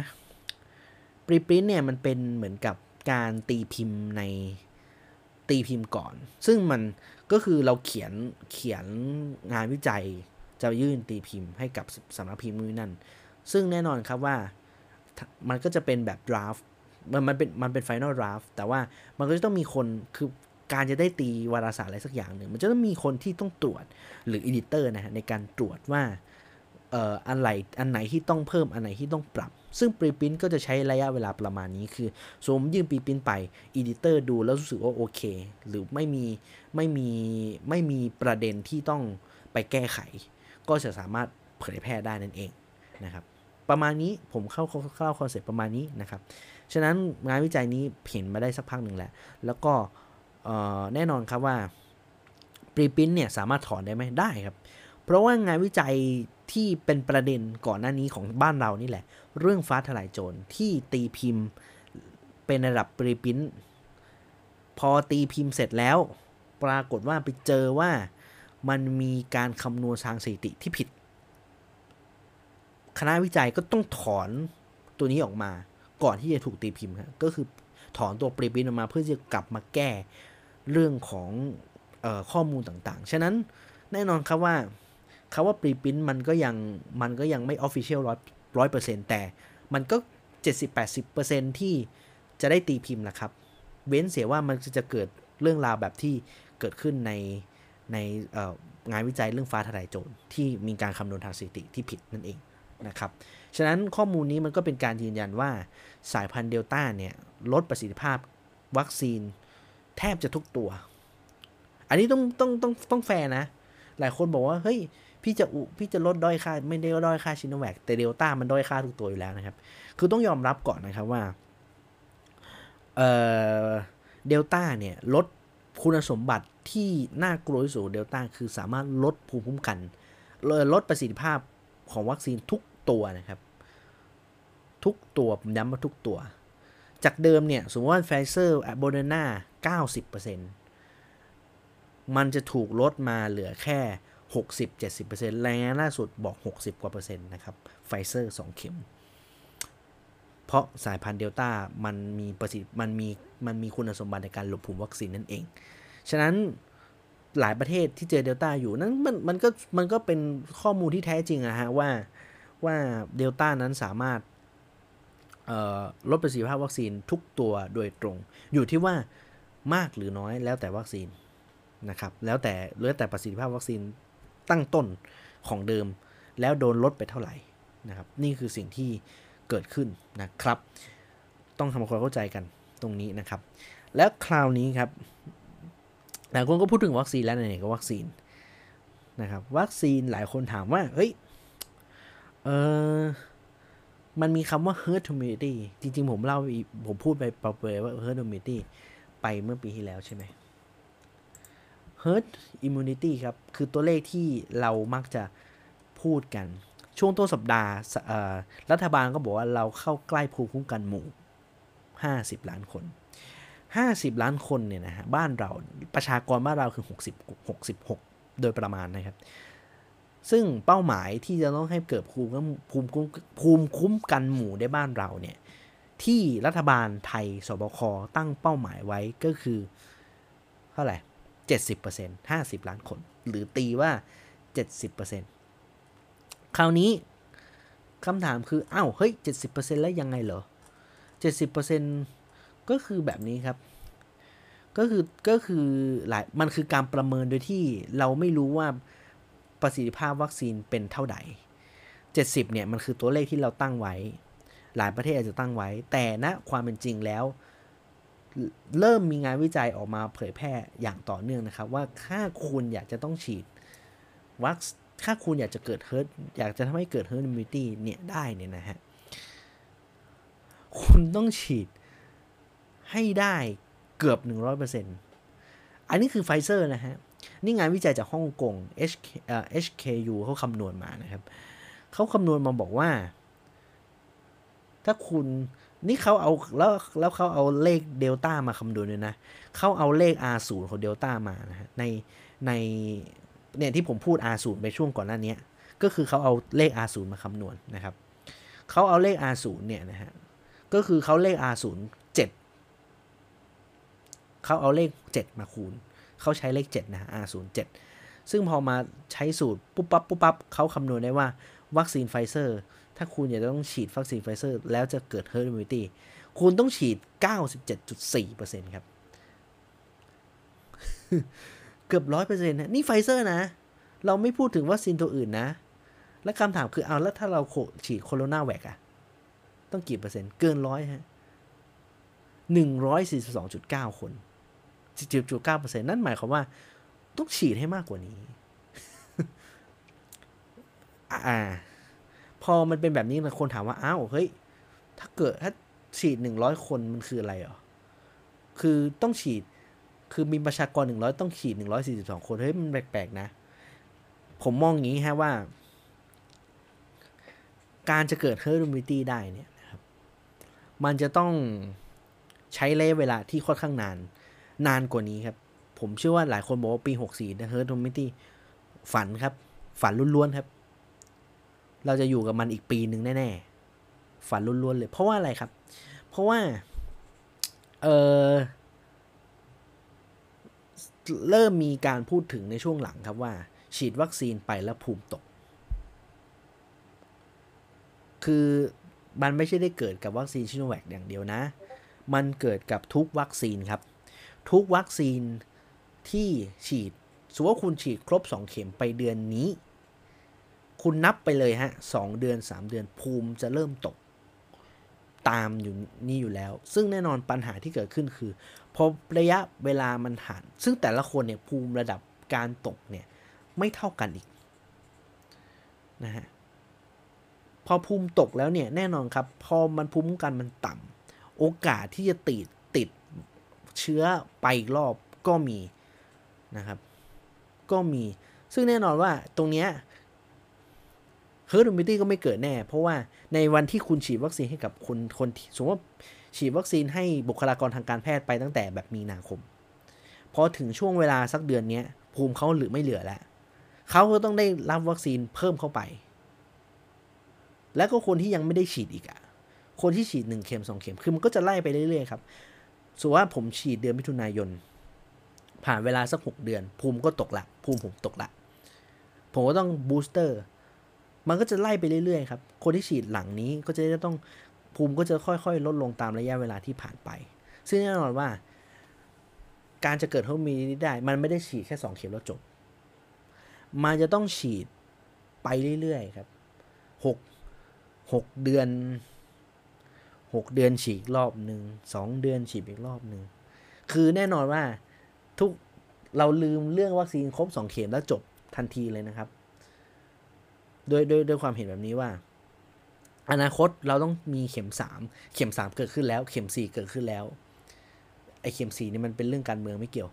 A: ปรีปรินเนี่ยมันเป็นเหมือนกับการตีพิมพ์ในตีพิมพ์ก่อน ซึ่งมันก็คือเราเขียนเขียนงานวิจัยจะยื่นตีพิมพ์ให้กับสำนักพิมพ์นู่นนั่น ซึ่งแน่นอนครับว่ามันก็จะเป็นแบบ draft มันมันเป็นมันเป็น final draft แต่ว่ามันก็จะต้องมีคนคือการจะได้ตีวารสารอะไรสักอย่างหนึ่ง มันจะต้องมีคนที่ต้องตรวจหรือ editor นะฮะในการตรวจว่าเอ่ออันไหนอันไหนที่ต้องเพิ่มอันไหนที่ต้องปรับ ซึ่ง preprint ก็จะใช้ระยะเวลาประมาณนี้คือสมมติยื่น preprint ไปeditor ดูแล้วรู้สึกว่าโอเค หรือไม่มีไม่มีไม่มีประเด็นที่ต้องไปแก้ไข ก็จะสามารถเผยแพร่ได้นั่นเองนะครับประมาณนี้ผมเข้าเข้า concept ประมาณนี้นะครับ ฉะนั้นงานวิจัยนี้เห็นมาได้สักพักหนึ่งแล้ว แล้วก็แน่นอนครับว่า preprint เนี่ยสามารถถอนได้ไหมได้ครับ เพราะว่างานวิจัยที่เป็นประเด็นก่อนหน้านี้ของบ้านเรานี่แหละ เรื่องฟ้าทลายโจรที่ตีพิมพ์เป็นระดับปรีพินพอตีพิมพ์เสร็จแล้ว ปรากฏว่าไปเจอว่ามันมีการคำนวณทางสถิติที่ผิด คณะวิจัยก็ต้องถอนตัวนี้ออกมา ก่อนที่จะถูกตีพิมพ์ครับก็คือถอนตัวปรีพินออกมาเพื่อจะกลับมาแก้เรื่องของออข้อมูลต่างๆ ฉะนั้นแน่นอนครับว่าคำว่า preprint มันก็ยังมันก็ยังไม่ official ร้อยร้อยเปอร์เซ็นต์แต่มันก็เจ็ดสิบแปดสิบเปอร์เซ็นต์ที่จะได้ตีพิมพ์ละครับ เว้นเสียว่ามันจะเกิดเรื่องราวแบบที่เกิดขึ้นในในงานวิจัยเรื่องฟ้าทะลายโจรที่มีการคำนวณทางสถิติที่ผิดนั่นเองนะครับ ฉะนั้นข้อมูลนี้มันก็เป็นการยืนยันว่า สายพันธุ์เดลต้าเนี่ยลดประสิทธิภาพวัคซีนแทบจะทุกตัว อันนี้ต้องต้องต้องต้องแฟร์นะ หลายคนบอกว่าเฮ้ยพี่จะอุพี่จะลดด้อยค่าไม่ได้ด้อยค่าชินแวคแต่เดลต้ามันด้อยค่าทุกตัวอยู่แล้วนะครับ คือต้องยอมรับก่อนนะครับว่าเอ่อเดลต้าเนี่ยลดคุณสมบัติที่น่ากลัวที่สุดเดลต้าคือสามารถลดภูมิคุ้มกันลดประสิทธิภาพของวัคซีนทุกตัวนะครับ ทุกตัวผมย้ำว่าทุกตัว จากเดิมเนี่ย สมมติว่าไฟเซอร์โมเดอร์นา90%มันจะถูกลดมาเหลือแค่ 60-70%รายงานล่าสุดบอก 60 กว่าเปอร์เซ็นต์นะครับไฟเซอร์ 2 เข็ม เพราะสายพันธุ์เดลต้ามันมีประสิทธิ์มันมีมันมีคุณสมบัติในการหลบภูมิวัคซีนนั่นเอง ฉะนั้นหลายประเทศที่เจอเดลต้าอยู่นั้นมันมันก็มันก็เป็นข้อมูลที่แท้จริงอะฮะว่าว่าเดลต้านั้นสามารถ ลดประสิทธิภาพวัคซีนทุกตัวโดยตรง อยู่ที่ว่ามากหรือน้อยแล้วแต่วัคซีนนะครับแล้วแต่เลือแต่ประสิทธิภาพวัคซีนตั้งต้นของเดิม แล้วโดนลดไปเท่าไหร่นะครับนี่คือสิ่งที่เกิดขึ้นนะครับ ต้องทำความเข้าใจกันตรงนี้นะครับ แล้วคราวนี้ครับหลายคนก็พูดถึงวัคซีนแล้วไหนก็วัคซีนนะครับวัคซีนหลายคนถามว่าเฮ้ยเออ มันมีคำว่า herd immunity จริง ๆ ผมเล่าผมพูดไปเปล่าๆว่า herd immunity ไปเมื่อปีที่แล้วใช่ไหม herd immunity ครับ คือตัวเลขที่เรามักจะพูดกัน ช่วงต้นสัปดาห์รัฐบาลก็บอกว่าเราเข้าใกล้ภูมิคุ้มกันหมู่ 50 ล้านคน 50 ล้านคนเนี่ยนะฮะ บ้านเราประชากรบ้านเราคือ 60 66 โดยประมาณนะครับ ซึ่งเป้าหมายที่จะต้องให้เกิดภูมิภูมิภูมิคุ้มกันหมู่ได้บ้านเราเนี่ยที่รัฐบาลไทยสบคตั้งเป้าหมายไว้ก็คือเท่าไหร่เจ็ดสิบเปอร์เซ็นต์ห้าสิบล้านคน หรือตีว่าเจ็ดสิบเปอร์เซ็นต์คราวนี้คำถามคืออ้าวเฮ้ยเจ็ดสิบเปอร์เซ็นต์แล้วยังไงเหรอเจ็ดสิบเปอร์เซ็นต์ก็คือแบบนี้ครับ ก็คือก็คือหลายมันคือการประเมินโดยที่เราไม่รู้ว่า ประสิทธิภาพวัคซีนเป็นเท่าใด 70 เนี่ยมันคือตัวเลขที่เราตั้งไว้ หลายประเทศอาจจะตั้งไว้ แต่ณนะความเป็นจริงแล้ว เริ่มมีงานวิจัยออกมาเผยแพร่อย่างต่อเนื่องนะครับ ว่าถ้าคุณอยากจะต้องฉีดวัคถ้าคุณอยากจะเกิดเฮิร์ตอยากจะทำให้เกิด herd immunity เนี่ยได้เนี่ยนะฮะคุณต้องฉีดให้ได้เกือบ 100%เออันนี้คือไฟเซอร์นะฮะ นี่งานวิจัยจากฮ่องกง HK, HKU เขาคำนวณมานะครับ เขาคำนวณมาบอกว่า ถ้าคุณนี่เขาเอาแล้วแล้วเขาเอาเลขเดลต้ามาคำนวณเลยนะเขาเอาเลข R0 ของเดลต้ามานะฮะในในเนี่ยที่ผมพูด R0 ไปช่วงก่อนหน้านี้ก็คือเขาเอาเลข R0 มาคำนวณนะครับเขาเอาเลข R0 เนี่ยนะฮะก็คือเขาเลข R0 7เขาเอาเลข 7 มาคูณ เขาใช้เลข 7 นะ R0 7 ซึ่งพอมาใช้สูตรปุ๊บปั๊บปุ๊บปั๊บเขาคำนวณได้ว่าวัคซีนไฟเซอร์ ถ้าคุณอยากจะต้องฉีดวัคซีนไฟเซอร์ แล้วจะเกิด herd immunity คุณต้องฉีด 97.4%ครับ เกือบร้อยเปอร์เซ็นต์นะ นี่ไฟเซอร์นะ เราไม่พูดถึงวัคซีนตัวอื่นนะ และคำถามคือเอาแล้วถ้าเราฉีด CoronaVac อะต้องกี่เปอร์เซ็นต์ เกินร้อยฮะหนึ่งร้อยสี่สิบสองจุดเก้าคน สิบจุดเก้าเปอร์เซ็นต์นั่นหมายความว่าต้องฉีดให้มากกว่านี้ อ่า พอมันเป็นแบบนี้คนถามว่า อ้าว เฮ้ย ถ้าเกิดถ้าฉีดหนึ่งร้อยคนมันคืออะไรอะคือต้องฉีด คือมีประชากรหนึ่งร้อยต้องฉีดหนึ่งร้อยสี่สิบสองคน เฮ้ย มันแปลกๆนะ ผมมองอย่างนี้ฮะว่า การจะเกิด herd immunity ได้เนี่ยนะครับ มันจะต้องใช้ระยะเวลาที่ค่อนข้างนาน นานกว่านี้ครับ ผมเชื่อว่าหลายคนบอกว่าปี 64นะ herd immunity ฝันครับ ฝันล้วนๆครับ เราจะอยู่กับมันอีกปีหนึ่งแน่ๆ ฝันล้วนๆเลย เพราะว่าอะไรครับ เพราะว่า เออเริ่มมีการพูดถึงในช่วงหลังครับว่า ฉีดวัคซีนไปแล้วภูมิตก คือมันไม่ใช่ได้เกิดกับวัคซีนชิโนแวคอย่างเดียวนะ มันเกิดกับทุกวัคซีนครับ ทุกวัคซีนที่ฉีดสมมติว่าคุณฉีดครบ 2 เข็มไปเดือนนี้ คุณนับไปเลยฮะสเดือน 3 เดือนภูมิจะเริ่มตกตามอยู่นี่อยู่แล้ว ซึ่งแน่นอนปัญหาที่เกิดขึ้นคือพอระยะเวลามันผ่าน ซึ่งแต่ละคนเนี่ยภูมิระดับการตกเนี่ยไม่เท่ากันอีกนะฮะพอภูมิตกแล้วเนี่ยแน่นอนครับ พอมันภูมิกันมันต่ำโอกาสที่จะติด เชื้อไปอีกรอบก็มีนะครับ ก็มีซึ่งแน่นอนว่าตรงเนี้ย herd immunity ก็ไม่เกิดแน่ เพราะว่าในวันที่คุณฉีดวัคซีนให้กับคนคนสมมติว่าฉีดวัคซีนให้บุคลากรทางการแพทย์ไปตั้งแต่แบบมีนาคมพอถึงช่วงเวลาสักเดือนนี้ภูมิเขาหรือไม่เหลือแล้วเขาก็ต้องได้รับวัคซีนเพิ่มเข้าไป แล้วก็คนที่ยังไม่ได้ฉีดอีกอะคนที่ฉีดหนึ่งเข็มสองเข็ม คือมันก็จะไล่ไปเรื่อยๆครับ สมมติว่าผมฉีดเดือนมิถุนายน ผ่านเวลาสักหกเดือน ภูมิก็ตกละ ภูมิผมตกละ ผมก็ต้อง booster มันก็จะไล่ไปเรื่อยๆครับ คนที่ฉีดหลังนี้ก็จะต้องภูมิก็จะค่อยๆ ลดลงตามระยะเวลาที่ผ่านไป ซึ่งแน่นอนว่า การจะเกิดโฮมีได้ มันไม่ได้ฉีดแค่สองเข็มแล้วจบ มันจะต้องฉีดไปเรื่อยๆ ครับหกหกเดือน หกเดือนฉีดรอบหนึ่งสองเดือนฉีดอีกรอบหนึ่งคือแน่นอนว่าทุกเราลืมเรื่องวัคซีนครบสองเข็มแล้วจบทันทีเลยนะครับโดยโดยโดยความเห็นแบบนี้ว่า อนาคตเราต้องมีเข็มสามเข็มสามเกิดขึ้นแล้ว เข็มสี่เกิดขึ้นแล้วไอเข็มสี่นี่มันเป็นเรื่องการเมืองไม่เกี่ยว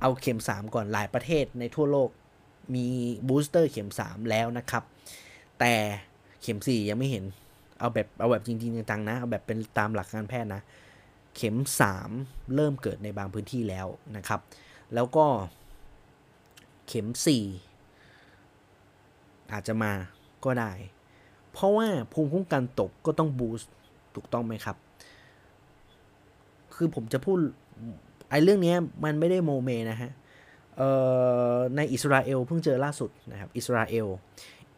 A: เอาเข็มสามก่อนหลายประเทศในทั่วโลกมีบูสเตอร์เข็มสามแล้วนะครับ แต่เข็มสี่ยังไม่เห็น เอาแบบเอาแบบจริงๆจังๆนะเอาแบบเป็นตามหลักการแพทย์นะ เข็มสามเริ่มเกิดในบางพื้นที่แล้วนะครับ แล้วก็เข็มสี่อาจจะมาก็ได้ เพราะว่าภูมิคุ้มกันตกก็ต้องบูสต์ถูกต้องไหมครับ คือผมจะพูดไอ้เรื่องนี้มันไม่ได้โมเมนะฮะในอิสราเอลเพิ่งเจอล่าสุดนะครับ อิสราเอล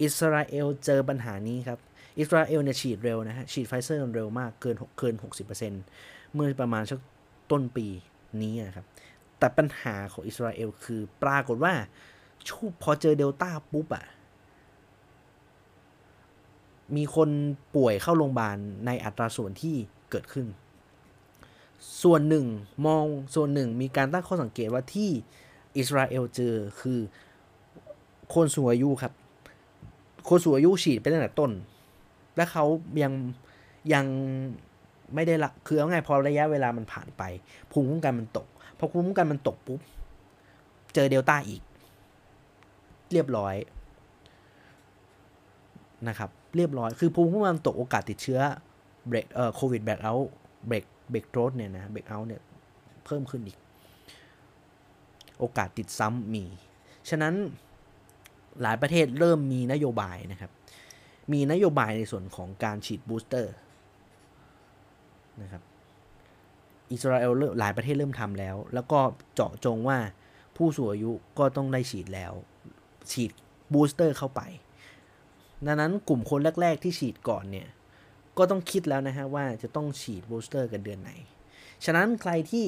A: อิสราเอลเจอปัญหานี้ครับ อิสราเอลเนี่ยฉีดเร็วนะฮะ ฉีดไฟเซอร์เร็วมากเกินเกิน 60%เมื่อประมาณสักต้นปีนี้นะครับ แต่ปัญหาของอิสราเอลคือปรากฏว่าชูพอเจอเดลต้าปุ๊บอะมีคนป่วยเข้าโรงพยาบาลในอัตราส่วนที่เกิดขึ้น ส่วนหนึ่งมองส่วนหนึ่งมีการตั้งข้อสังเกตว่าที่อิสราเอลเจอคือคนสูงอายุครับ คนสูงอายุฉีดไปตั้งแต่ต้น และเขายังยังไม่ได้ละคือเอาไงพอระยะเวลามันผ่านไป ภูมิคุ้มกันมันตก พอภูมิคุ้มกันมันตกปุ๊บ เจอเดลต้าอีก เรียบร้อยนะครับ เรียบร้อย คือภูมิคุ้มกันตกโอกาสติดเชื้อเบรกเอ่อโควิดแบกเอาเบรกเบรกโรดเนี่ยนะเบรกเอาเนี่ยเพิ่มขึ้นอีก โอกาสติดซ้ำมี ฉะนั้นหลายประเทศเริ่มมีนโยบายนะครับ มีนโยบายในส่วนของการฉีดบูสเตอร์นะครับอิสราเอลหลายประเทศเริ่มทำแล้ว แล้วก็เจาะจงว่าผู้สูงอายุก็ต้องได้ฉีดแล้ว ฉีด booster เข้าไป ดังนั้นกลุ่มคนแรก ๆ ที่ฉีดก่อนเนี่ย ก็ต้องคิดแล้วนะฮะว่าจะต้องฉีด booster กันเดือนไหน ฉะนั้นใครที่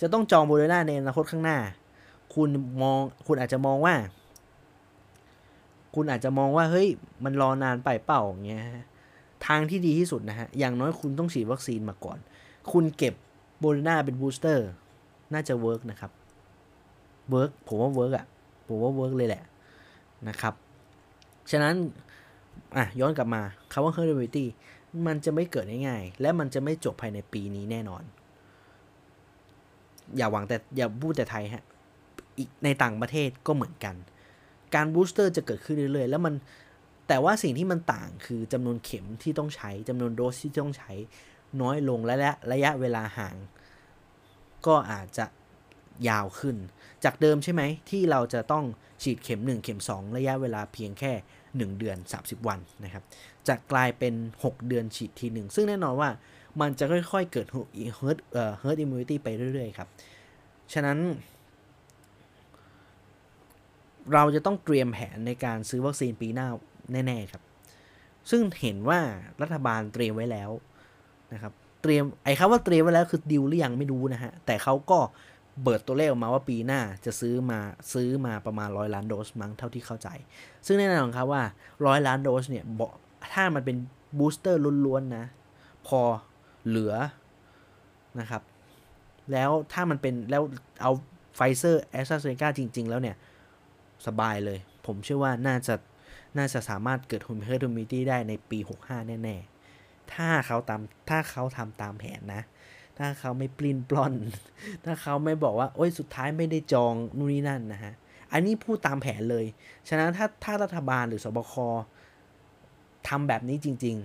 A: จะต้องจองโมเดอร์นาในอนาคตข้างหน้า คุณมองคุณอาจจะมองว่า คุณอาจจะมองว่าเฮ้ยมันรอนานไปเปล่าอย่างเงี้ยทางที่ดีที่สุดนะฮะ อย่างน้อยคุณต้องฉีดวัคซีนมาก่อน คุณเก็บโมเดอร์นาเป็น booster น่าจะ work นะครับ work ผมว่า work อะ ผมว่า work เลยแหละนะครับ ฉะนั้น อะ ย้อนกลับมาคำว่า herd immunity มันจะไม่เกิดง่ายๆ และมันจะไม่จบภายในปีนี้แน่นอน อย่าหวังแต่อย่าพูดแต่ไทยฮะในต่างประเทศก็เหมือนกัน การ booster จะเกิดขึ้นเรื่อยๆ แล้วมันแต่ว่าสิ่งที่มันต่างคือจำนวนเข็มที่ต้องใช้จำนวนโดสที่ต้องใช้น้อยลงและระยะเวลาห่าง ก็อาจจะยาวขึ้น จากเดิมใช่ไหมที่เราจะต้องฉีดเข็ม 1 เข็ม 2 ระยะเวลาเพียงแค่ 1 เดือน 30 วันนะครับจะกลายเป็น 6 เดือนฉีดทีหนึ่งซึ่งแน่นอนว่ามันจะค่อยๆเกิด herd เอ่อ herd immunity ไปเรื่อยๆครับ ฉะนั้น เราจะต้องเตรียมแผนในการซื้อวัคซีนปีหน้าแน่ ๆ ครับ ซึ่งเห็นว่ารัฐบาลเตรียมไว้แล้วนะครับ เตรียมไอ้คำว่าเตรียมไว้แล้วคือดิวหรือยังไม่รู้นะฮะ แต่เขาก็เปิดตัวเลขออกมาว่าปีหน้าจะซื้อมาซื้อมาประมาณร้อยล้านโดสมั้งเท่าที่เข้าใจ ซึ่งแน่นอนครับว่าร้อยล้านโดสเนี่ยถ้ามันเป็น booster ล้วนๆนะ พอเหลือนะครับ แล้วถ้ามันเป็นแล้วเอาไฟเซอร์แอสตราเซเนกาจริง ๆ แล้วเนี่ย สบายเลย ผมเชื่อว่าน่าจะน่าจะสามารถเกิด herd immunity ได้ในปี 65 แน่ ๆ ถ้าเขาตามถ้าเขาทำตามแผนนะ ถ้าเขาไม่ปลิ้นปล้อน ถ้าเขาไม่บอกว่า โอ้ยสุดท้ายไม่ได้จองนู่นนี่นั่นนะฮะ อันนี้พูดตามแผนเลย ฉะนั้นถ้าถ้ารัฐบาลหรือสบคทำแบบนี้จริง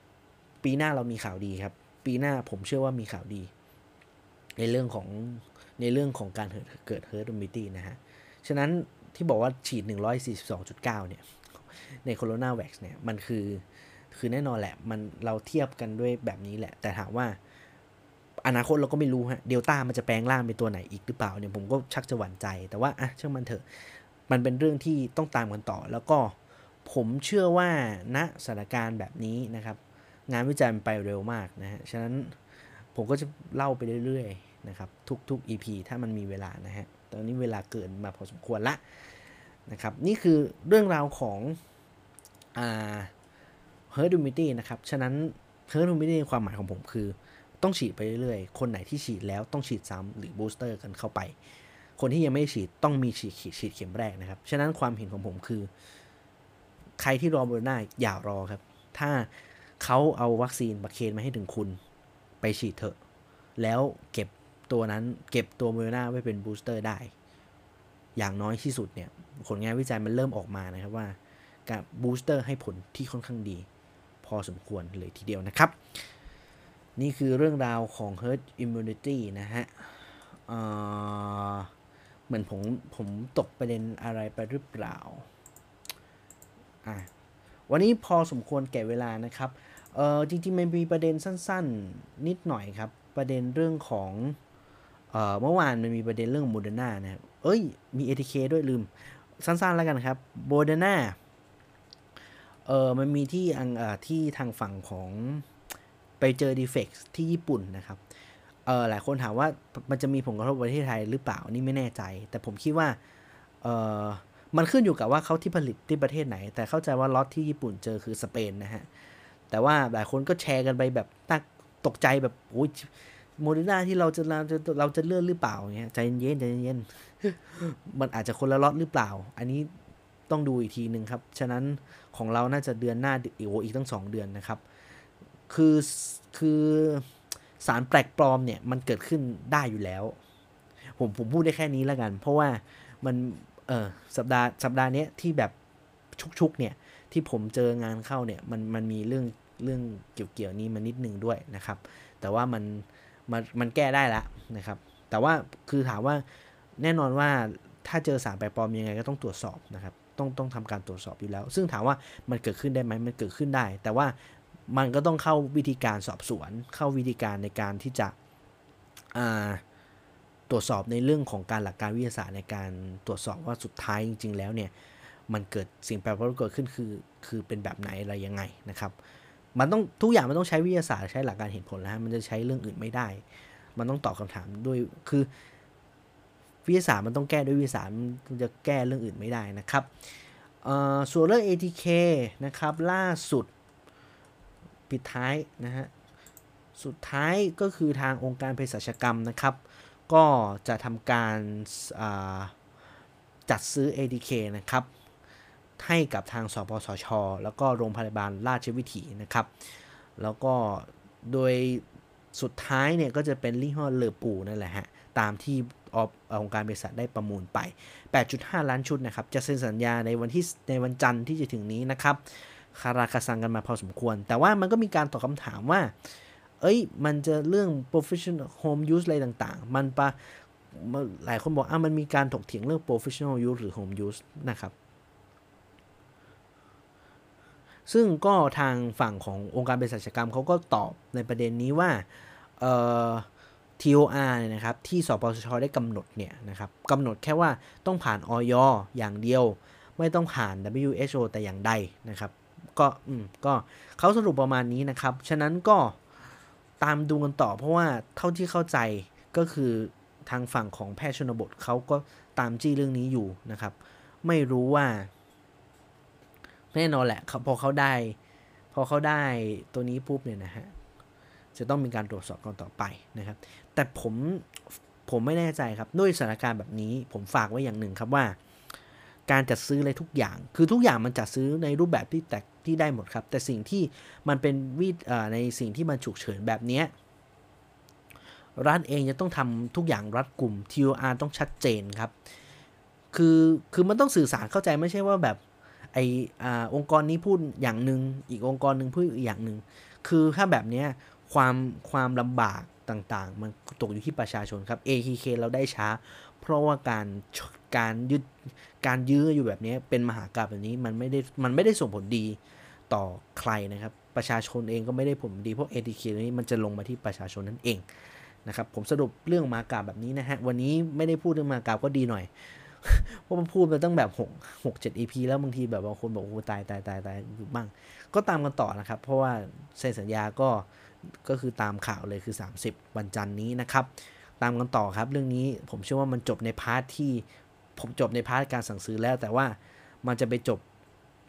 A: ๆ ปีหน้าเรามีข่าวดีครับ ปีหน้าผมเชื่อว่ามีข่าวดี ในเรื่องของในเรื่องของการเกิด herd immunity นะฮะ ฉะนั้น ที่บอกว่าฉีด 142.9 เนี่ย ในโคโรนาแว็กซ์เนี่ย มันคือ คือแน่นอนแหละ มันเราเทียบกันด้วยแบบนี้แหละ แต่ถามว่า อนาคตเราก็ไม่รู้ฮะ เดลต้ามันจะแปลงร่างเป็นตัวไหนอีกหรือเปล่าเนี่ย ผมก็ชักจะหวั่นใจ แต่ว่า อะช่างมันเถอะ มันเป็นเรื่องที่ต้องตามกันต่อ แล้วก็ผมเชื่อว่าณสถานการณ์แบบนี้นะครับ งานวิจัยมันไปเร็วมากนะฮะ ฉะนั้นผมก็จะเล่าไปเรื่อยๆนะครับ ทุกๆ EP ถ้ามันมีเวลานะฮะ ตอนนี้เวลาเกินมาพอสมควรละนะครับ นี่คือเรื่องราวของอ่า herd immunity นะครับ ฉะนั้น herd immunity ความหมายของผมคือต้องฉีดไปเรื่อยๆ คนไหนที่ฉีดแล้วต้องฉีดซ้ำหรือ booster กันเข้าไป คนที่ยังไม่ฉีดต้องมีฉีดฉีดเข็มแรกนะครับ ฉะนั้นความเห็นของผมคือ ใครที่รอโมเดอร์นาอย่ารอครับ ถ้าเขาเอาวัคซีนบัคเคนมาให้ถึงคุณ ไปฉีดเถอะ แล้วเก็บ ตัวนั้นเก็บตัวโมเดอร์นาไว้เป็น booster ได้ อย่างน้อยที่สุดเนี่ยผลงานวิจัยมันเริ่มออกมานะครับว่าการ booster ให้ผลที่ค่อนข้างดี พอสมควรเลยทีเดียวนะครับ นี่คือเรื่องราวของ herd immunity นะฮะเเหมือนผมผมตกประเด็นอะไรไปหรือเปล่าอะวันนี้พอสมควรแก่เวลานะครับเออจริงๆมันมีประเด็นสั้นๆ นิดหน่อยครับ ประเด็นเรื่องของ เมื่อวานมันมีประเด็นเรื่องโมเดอร์นานะครับ เอ้ย มี ATK ด้วยลืม สั้นๆแล้วกันครับโมเดอร์นาเออมันมีที่อังที่ทางฝั่งของไปเจอ defect ที่ญี่ปุ่นนะครับ เออหลายคนถามว่ามันจะมีผลกระทบประเทศไทยหรือเปล่า นี่ไม่แน่ใจ แต่ผมคิดว่า เออมันขึ้นอยู่กับว่าเขาที่ผลิตที่ประเทศไหน แต่เข้าใจว่าล็อตที่ญี่ปุ่นเจอคือสเปนนะฮะ แต่ว่าหลายคนก็แชร์กันไปแบบตักตกใจแบบโอ้ย โมเดอร์นาที่เราจะเราจะเราจะเลื่อนหรือเปล่าเงี้ยใจเย็นใจเย็นมันอาจจะคนละล็อตหรือเปล่า อันนี้ต้องดูอีกทีหนึ่งครับ ฉะนั้นของเราน่าจะเดือนหน้าอีกอีกตั้งสองเดือนนะครับ คือคือสารแปลกปลอมเนี่ยมันเกิดขึ้นได้อยู่แล้ว ผมผมพูดได้แค่นี้แล้วกัน เพราะว่ามันเออสัปดาห์สัปดาห์นี้ที่แบบชุกๆเนี่ยที่ผมเจองานเข้าเนี่ยมันมันมีเรื่องเรื่องเกี่ยวๆนี้มานิดนึงด้วยนะครับ แต่ว่ามัน มันมันแก้ได้และนะครับ แต่ว่าคือถามว่าแน่นอนว่าถ้าเจอสารแปลกปลอมยังไงก็ต้องตรวจสอบนะครับ ต้องต้องทำการตรวจสอบอยู่แล้ว ซึ่งถามว่ามันเกิดขึ้นได้ไหมมันเกิดขึ้นได้ แต่ว่ามันก็ต้องเข้าวิธีการสอบสวน เข้าวิธีการในการที่จะตรวจสอบในเรื่องของการหลักการวิทยาศาสตร์ในการตรวจสอบว่าสุดท้ายจริง ๆ แล้วเนี่ยมันเกิดสิ่งแปลกปลอมเกิดขึ้นคือคือเป็นแบบไหนอะไรยังไงนะครับ มันต้องทุกอย่างมันต้องใช้วิทยาศาสตร์ใช้หลักการเห็นผลแล้ว มันจะใช้เรื่องอื่นไม่ได้ มันต้องตอบคาถามด้วยคือวิทยาศาสตร์มันต้องแก้ด้วยวิทยาศาสตร์มันจะแก้เรื่องอื่นไม่ได้นะครับส่วนเรื่อง ATK นะครับล่าสุดปิดท้ายนะฮะสุดท้ายก็คือทางองค์การเภสัชกรรมนะครับ ก็จะทำการจัดซื้อ ATK นะครับ ให้กับทางสปสช แล้วก็โรงพยาบาลราชวิถีนะครับ แล้วก็โดยสุดท้ายเนี่ยก็จะเป็นลี่ห้อเลอปูนั่นแหละฮะ ตามที่องค์การบริษัทได้ประมูลไป 8.5 ล้านชุดนะครับ จะเซ็นสัญญาในวันที่ในวันจันทร์ที่จะถึงนี้นะครับคาราคาซังกันมาพอสมควร แต่ว่ามันก็มีการตอบคำถามว่า เอ้ย มันจะเรื่อง professional home use อะไรต่างๆ มันปะหลายคนบอกอะมันมีการถกเถียงเรื่อง professional use หรือ home use นะครับ ซึ่งก็ทางฝั่งขององค์การเภสัชกรรมเขาก็ตอบในประเด็นนี้ว่า TOR เนี่ยนะครับที่สปสชได้กำหนดเนี่ยนะครับกำหนดแค่ว่าต้องผ่านออยอย่างเดียว ไม่ต้องผ่าน WHO แต่อย่างใดนะครับ ก็อืมก็เขาสรุปประมาณนี้นะครับ ฉะนั้นก็ตามดูกันต่อ เพราะว่าเท่าที่เข้าใจก็คือทางฝั่งของแพทย์ชนบทเขาก็ตามจี้เรื่องนี้อยู่นะครับ ไม่รู้ว่า แน่นอนแหละพอเขาได้ พอเขาได้ตัวนี้ปุ๊บเนี่ยนะฮะจะต้องมีการตรวจสอบกันต่อไปนะครับ แต่ผมผมไม่แน่ใจครับด้วยสถานการณ์แบบนี้ ผมฝากไว้อย่างหนึ่งครับว่า การจัดซื้ออะไรทุกอย่าง คือทุกอย่างมันจัดซื้อในรูปแบบที่แตกที่ได้หมดครับ แต่สิ่งที่มันเป็นวิในสิ่งที่มันฉุกเฉินแบบนี้ร้านเองจะต้องทำทุกอย่างรัดกลุ่ม TOR ต้องชัดเจนครับ คือคือมันต้องสื่อสารเข้าใจไม่ใช่ว่าแบบ ไออองค์กรนี้พูดอย่างหนึ่งอีกองค์กรหนึ่งพูดอีกอย่างหนึ่งคือถ้าแบบนี้ความความลำบากต่างๆ มันตกอยู่ที่ประชาชนครับ ATK เราได้ช้า เพราะว่าการการยึดการยื้ออยู่แบบนี้เป็นมหากราบแบบนี้มันไม่ได้มันไม่ได้ส่งผลดีต่อใครนะครับ ประชาชนเองก็ไม่ได้ผลดีเพราะ ATK นี้มันจะลงมาที่ประชาชนนั่นเองนะครับผมสรุปเรื่องมากราบแบบนี้นะฮะวันนี้ไม่ได้พูดเรื่องมากราบก็ดีหน่อย เพราะมันพูดมาตั้งแบบ6 6 7 EP แล้วบางทีแบบบางคนบอกโอ้ตายตายตายตายอยู่บ้าง ก็ตามกันต่อนะครับ เพราะว่าเซ็นสัญญาก็ก็คือตามข่าวเลยคือ 30 วันจันทร์นี้นะครับ ตามกันต่อครับ เรื่องนี้ผมเชื่อว่ามันจบใน part ที่ผมจบใน part การสั่งซื้อแล้ว แต่ว่ามันจะไปจบ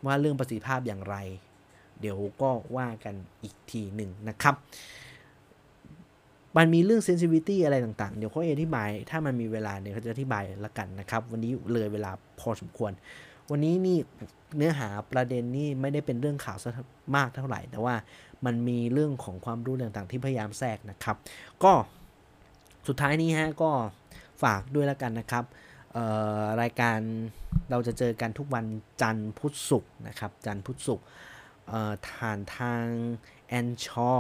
A: ว่าเรื่องประสิทธิภาพอย่างไร เดี๋ยวก็ว่ากันอีกทีหนึ่งนะครับ มันมีเรื่อง sensitivity อะไรต่างๆ เดี๋ยวเขาอธิบาย ถ้ามันมีเวลาเนี่ยเขาจะอธิบายละกันนะครับ วันนี้เลยเวลาพอสมควร วันนี้นี่เนื้อหาประเด็นนี่ไม่ได้เป็นเรื่องข่าวซะมากเท่าไหร่ แต่ว่ามันมีเรื่องของความรู้ต่างๆ ที่พยายามแทรกนะครับ ก็สุดท้ายนี้ฮะก็ฝากด้วยล้วกันนะครับรายการเราจะเจอกันทุกวันจันทร์พุธศุกร์นะครับ จันทร์พุธศุกร์ผ่านทางแอนชอ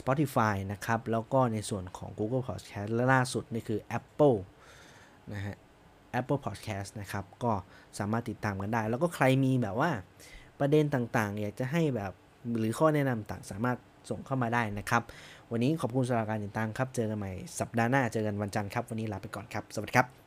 A: Spotify นะครับ แล้วก็ในส่วนของ Google Podcast และล่าสุดนี่คือ Apple นะฮะ Apple Podcast นะครับ ก็สามารถติดตามกันได้ แล้วก็ใครมีแบบว่าประเด็นต่างๆ อยากจะให้แบบหรือข้อแนะนำต่างสามารถส่งเข้ามาได้นะครับ วันนี้ขอบคุณสำหรับการติดตามครับ เจอกันใหม่สัปดาห์หน้า เจอกันวันจันทร์ครับ วันนี้ลาไปก่อนครับ สวัสดีครับ